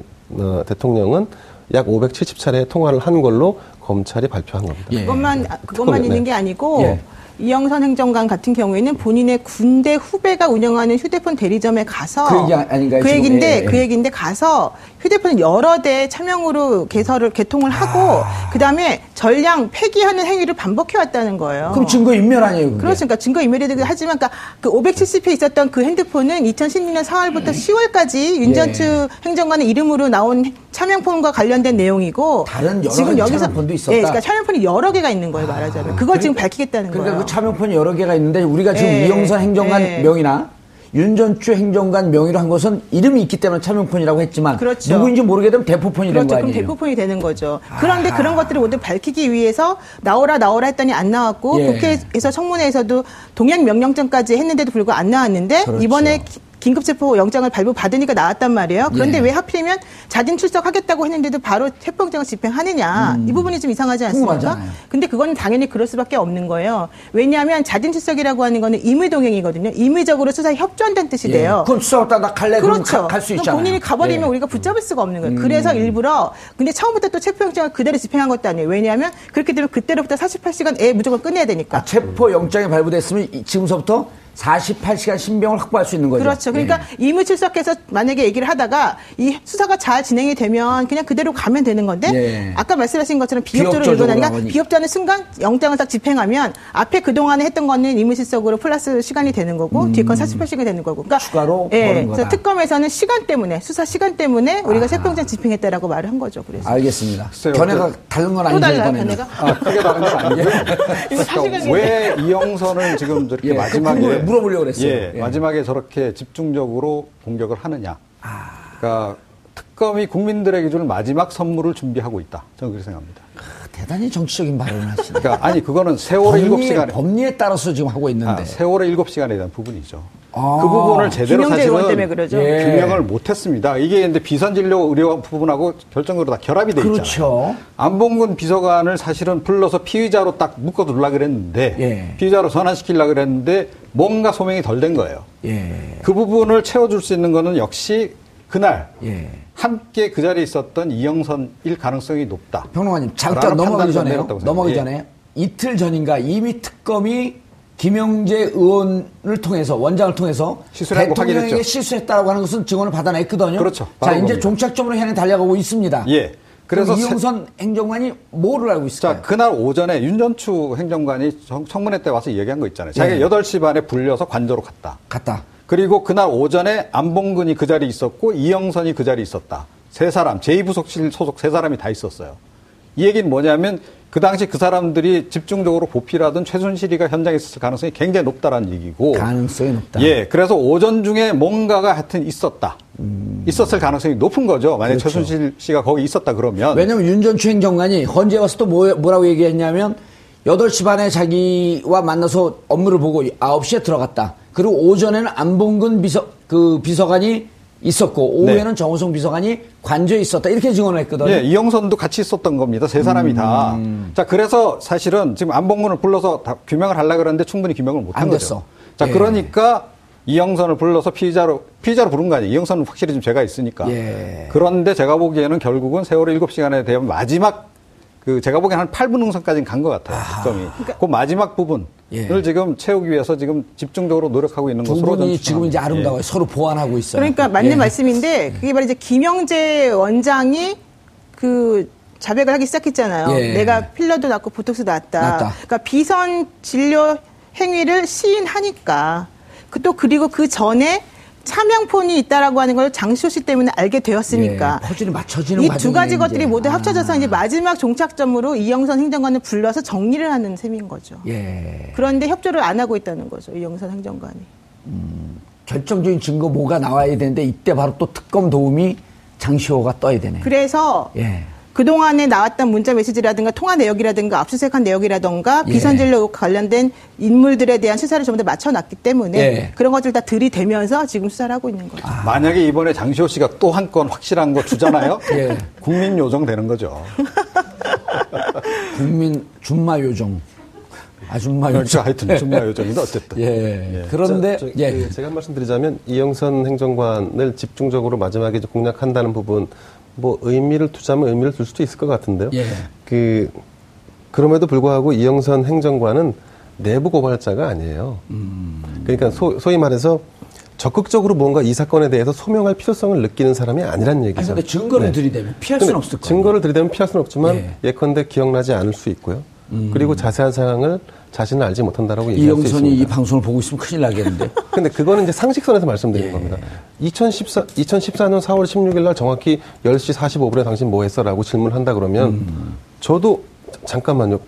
C: 통령은 약 570차례 통화를 한 걸로 검찰이 발표한 겁니다.
A: 예.
D: 그것만 아, 그것만
C: 네.
D: 있는 게 아니고
A: 예.
D: 이영선 행정관 같은 경우에는 본인의 군대 후배가 운영하는 휴대폰 대리점에 가서
A: 그 얘기 아닌가요,
D: 그? 얘기인데
A: 예, 예.
D: 그 얘기인데 가서 휴대폰 여러 대 차명으로 개설을 개통을 하고 그다음에 전량 폐기하는 행위를 반복해 왔다는 거예요.
A: 그럼 증거 인멸 아니에요, 그게?
D: 그렇습니까? 증거 인멸이 되긴 하지만, 그러니까 그 570회 있었던 그 핸드폰은 2016년 4월부터 10월까지 윤전추
A: 예.
D: 행정관의 이름으로 나온 차명폰과 관련된 내용이고
A: 다른 여러 가지 차명폰도 있었다?
D: 예, 그러니까 차명폰이 여러 개가 있는 거예요, 말하자면. 그걸 지금 밝히겠다는
A: 그러니까
D: 거예요.
A: 그 차명폰이 여러 개가 있는데 우리가 지금
D: 예.
A: 이영선 행정관
D: 예.
A: 명의나 윤전추 행정관 명의로 한 것은 이름이 있기 때문에 차명폰이라고 했지만
D: 그렇죠.
A: 누구인지 모르게 되면 대포폰이 된
D: 그렇죠.
A: 거
D: 그럼
A: 아니에요?
D: 대포폰이 되는 거죠. 그런데 그런 것들을 모두 밝히기 위해서 나오라 나오라 했더니 안 나왔고
A: 예.
D: 국회에서 청문회에서도 동행 명령전까지 했는데도 불구하고 안 나왔는데
A: 그렇죠.
D: 이번에 기- 긴급체포 영장을 발부 받으니까 나왔단 말이에요. 그런데
A: 예.
D: 왜 하필이면 자진 출석하겠다고 했는데도 바로 체포영장을 집행하느냐 이 부분이 좀 이상하지 않습니까?
A: 음. 궁금하잖아요.
D: 근데 그건 당연히 그럴 수밖에 없는 거예요. 왜냐하면 자진 출석이라고 하는 거는 임의동행이거든요. 임의적으로 수사에 협조한다는 뜻이
A: 예.
D: 돼요.
A: 그럼 수사 왔다 나 갈래
D: 그렇죠.
A: 갈 수 있잖아요.
D: 본인이 가버리면
A: 예. 음.
D: 우리가 붙잡을 수가 없는 거예요. 그래서 일부러 근데 처음부터 또 체포영장을 그대로 집행한 것도 아니에요. 왜냐하면 그렇게 되면 그때로부터 48시간 에 무조건 끝내야 되니까.
A: 아, 체포 영장이 발부됐으면 이- 지금서부터 48시간 신병을 확보할 수 있는 거죠.
D: 그렇죠. 그러니까
A: 예.
D: 임의 출석해서 만약에 얘기를 하다가 이 수사가 잘 진행이 되면 그냥 그대로 가면 되는 건데
A: 예.
D: 아까 말씀하신 것처럼 비협조로 일어나니까. 비협조하는 순간 영장을 딱 집행하면 앞에 그동안에 했던 거는 임의 출석으로 플러스 시간이 되는 거고 뒤에 건 48시간이 되는 거고. 그러니까
A: 음. 추가로
D: 예. 그래서 특검에서는 시간 때문에 수사 시간 때문에 우리가 체포영장 집행했다라고 말을 한 거죠. 그래서
A: 알겠습니다. 견해가
E: 그-
A: 다른
D: 건또
A: 아니죠
D: 달라요,
A: 이번에는.
D: 견해가?
E: 아, 크게 다른 건
D: 사실은
E: 그러니까 왜 이영선을 지금 저렇게
A: 예,
E: 마지막에
A: 그 궁금해, 물어보려고 그랬어요.
E: 예,
A: 예.
E: 마지막에 저렇게 집중적으로 공격을 하느냐. 그러니까 특검이 국민들의 기준을 마지막 선물을 준비하고 있다. 저는 그렇게 생각합니다.
A: 대단히 정치적인 발언을 하시네.
E: 그러니까 아니 그거는 세월의 일곱 시간에
A: 법리에 따라서 지금 하고 있는데.
E: 아, 세월의 일곱 시간에 대한 부분이죠.
A: 아.
E: 그 부분을 제대로
D: 의원 때문에
E: 사실은
D: 그러죠.
A: 예.
E: 규명을 못했습니다. 이게 근데 비선진료 의료 부분하고 결정적으로 다 결합이 돼 있잖아요.
A: 그렇죠.
E: 안봉근 비서관을 사실은 불러서 피의자로 딱 묶어두려 그랬는데
A: 예.
E: 피의자로 전환시키려 그랬는데 뭔가 소명이 덜 된 거예요.
A: 예.
E: 그 부분을 채워줄 수 있는 거는 역시 그날
A: 예.
E: 함께 그 자리에 있었던 이영선일 가능성이 높다.
A: 평론가님 잠깐 넘어가기 전에요. 넘어가기
E: 생각해요.
A: 전에 이틀 전인가 이미 특검이 김영재 의원을 통해서 원장을 통해서 대통령에게
E: 확인했죠.
A: 실수했다라고 하는 것은 증언을 받아냈거든요.
E: 그렇죠.
A: 자 이제
E: 그겁니다.
A: 종착점으로 향해 달려가고 있습니다.
E: 예.
A: 그래서
E: 그래서
A: 이영선 행정관이 뭐를 알고 있을까요?
E: 자, 그날 오전에 윤전추 행정관이 청- 청문회 때 와서 얘기한 거 있잖아요. 자기가
A: 예.
E: 8시 반에 불려서 관저로 갔다.
A: 갔다.
E: 그리고 그날 오전에 안봉근이 그 자리에 있었고 이영선이 그 자리에 있었다. 세 사람, 제2부속실 소속 세 사람이 다 있었어요. 이 얘기는 뭐냐면 그 당시 그 사람들이 집중적으로 보필하던 최순실이가 현장에 있었을 가능성이 굉장히 높다라는 얘기고.
A: 가능성이 높다.
E: 예, 그래서 오전 중에 뭔가가 하여튼 있었다. 있었을 가능성이 높은 거죠. 만약 에
A: 음. 그렇죠.
E: 최순실 씨가 거기 있었다 그러면.
A: 왜냐면 윤 전 추 행정관이 헌재 와서 또 뭐, 뭐라고 얘기했냐면 8시 반에 자기와 만나서 업무를 보고 9시에 들어갔다. 그리고 오전에는 안봉근 비서, 그 비서관이 있었고, 오후에는
E: 네.
A: 정호성 비서관이 관저에 있었다. 이렇게 증언을 했거든요.
E: 예, 이영선도 같이 있었던 겁니다. 세 사람이 다.
A: 음.
E: 자, 그래서 사실은 지금 안봉근을 불러서 다 규명을 하려고 그러는데 충분히 규명을 못안한
A: 됐어.
E: 거죠. 자,
A: 예.
E: 그러니까 이영선을 불러서 피의자로, 피의자로 부른 거 아니에요. 이영선은 확실히 좀 죄가 있으니까.
A: 예.
E: 그런데 제가 보기에는 결국은 세월의 7시간에 대한 마지막 그 제가 보기에는 한 8분 응선까지는 간 것 같아요. 특검이. 그 마지막 부분을
A: 예.
E: 지금 채우기 위해서 지금 집중적으로 노력하고 있는
A: 두
E: 것으로
A: 분이
E: 저는
A: 지금 이제. 아름다워요. 서로 보완하고 있어요.
D: 그러니까 맞는
A: 예.
D: 말씀인데 그게 바로 이제 김영재 원장이 그 자백을 하기 시작했잖아요.
A: 예.
D: 내가 필러도 났고 보톡스 났다.
A: 났다.
D: 그러니까 비선 진료 행위를 시인하니까 그 또 그리고 그 전에 차명폰이 있다라고 하는 걸 장시호 씨 때문에 알게 되었으니까
A: 예, 퍼즐이 맞춰지는
D: 이 두 가지 것들이
A: 이제.
D: 모두
A: 아.
D: 합쳐져서 이제 마지막 종착점으로 이영선 행정관을 불러서 정리를 하는 셈인 거죠.
A: 예.
D: 그런데 협조를 안 하고 있다는 거죠. 이영선 행정관이.
A: 결정적인 증거 뭐가 나와야 되는데 이때 바로 또 특검 도움이 장시호가 떠야 되네.
D: 그래서
A: 예.
D: 그동안에 나왔던 문자 메시지라든가 통화 내역이라든가 압수수색한 내역이라든가
A: 예.
D: 비선진로 의혹 관련된 인물들에 대한 수사를 전부 다 맞춰놨기 때문에
A: 예.
D: 그런 것들 다 들이대면서 지금 수사를 하고 있는 거죠.
E: 만약에 이번에 장시호 씨가 또 한 건 확실한 거 주잖아요.
A: 예.
E: 국민 요정 되는 거죠.
A: 국민 준마 요정. 아줌마
E: 그렇죠.
A: 요정.
E: 하여튼 준마 요정인데 어쨌든.
A: 예. 그런데
C: 저, 저,
A: 예.
C: 그 제가 한 말씀 드리자면 이영선 행정관을 집중적으로 마지막에 공략한다는 부분 뭐 의미를 두자면 의미를 둘 수도 있을 것 같은데요.
A: 예.
C: 그 그럼에도 불구하고 이영선 행정관은 내부 고발자가 아니에요. 그러니까 소, 소위 말해서 적극적으로 뭔가 이 사건에 대해서 소명할 필요성을 느끼는 사람이 아니란 얘기죠.
A: 아니, 근데 증거를
C: 네.
A: 들이대면 피할 수는 없을 거예요.
C: 증거를 들이대면 피할 수는 없지만
A: 예.
C: 예. 컨대 기억나지 않을 수 있고요. 그리고 자세한 상황을 자신은 알지 못한다라고 얘기할 수
A: 이영선이 이
C: 있습니다.
A: 방송을 보고 있으면 큰일 나겠는데.
C: 근데 그거는 이제 상식선에서 말씀드리는
A: 예.
C: 겁니다. 2014, 2014년 4월 16일 날 정확히 10시 45분에 당신 뭐 했어? 라고 질문한다 그러면
A: 음.
C: 저도 잠깐만요.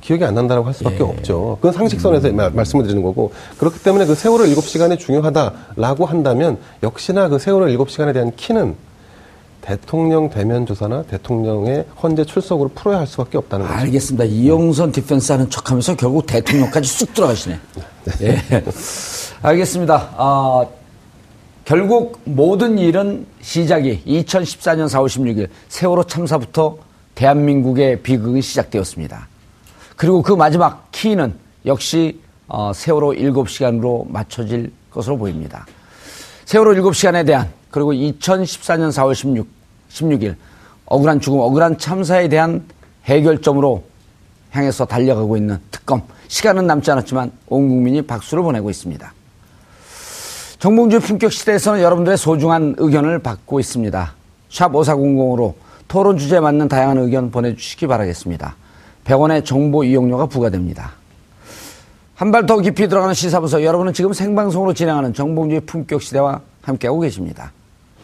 C: 기억이 안 난다라고 할 수밖에
A: 예.
C: 없죠. 그건 상식선에서
A: 음.
C: 마- 말씀을 드리는 거고 그렇기 때문에 그 세월호 7시간이 중요하다라고 한다면 역시나 그 세월호 7시간에 대한 키는 대통령 대면 조사나 대통령의 헌재 출석으로 풀어야 할 수밖에 없다는 거죠.
A: 알겠습니다. 이영선 디펜스 하는 척 하면서 결국 대통령까지 쑥 들어가시네. 예. 알겠습니다. 아, 결국 모든 일은 시작이 2014년 4월 16일 세월호 참사부터 대한민국의 비극이 시작되었습니다. 그리고 그 마지막 키는 역시 어, 세월호 7시간으로 맞춰질 것으로 보입니다. 세월호 7시간에 대한 그리고 2014년 4월 16, 16일 억울한 죽음, 억울한 참사에 대한 해결점으로 향해서 달려가고 있는 특검. 시간은 남지 않았지만 온 국민이 박수를 보내고 있습니다. 정봉주의 품격 시대에서는 여러분들의 소중한 의견을 받고 있습니다. 샵 5400으로 토론 주제에 맞는 다양한 의견 보내주시기 바라겠습니다. 100원의 정보 이용료가 부과됩니다. 한 발 더 깊이 들어가는 시사부서 여러분은 지금 생방송으로 진행하는 정봉주의 품격 시대와 함께하고 계십니다.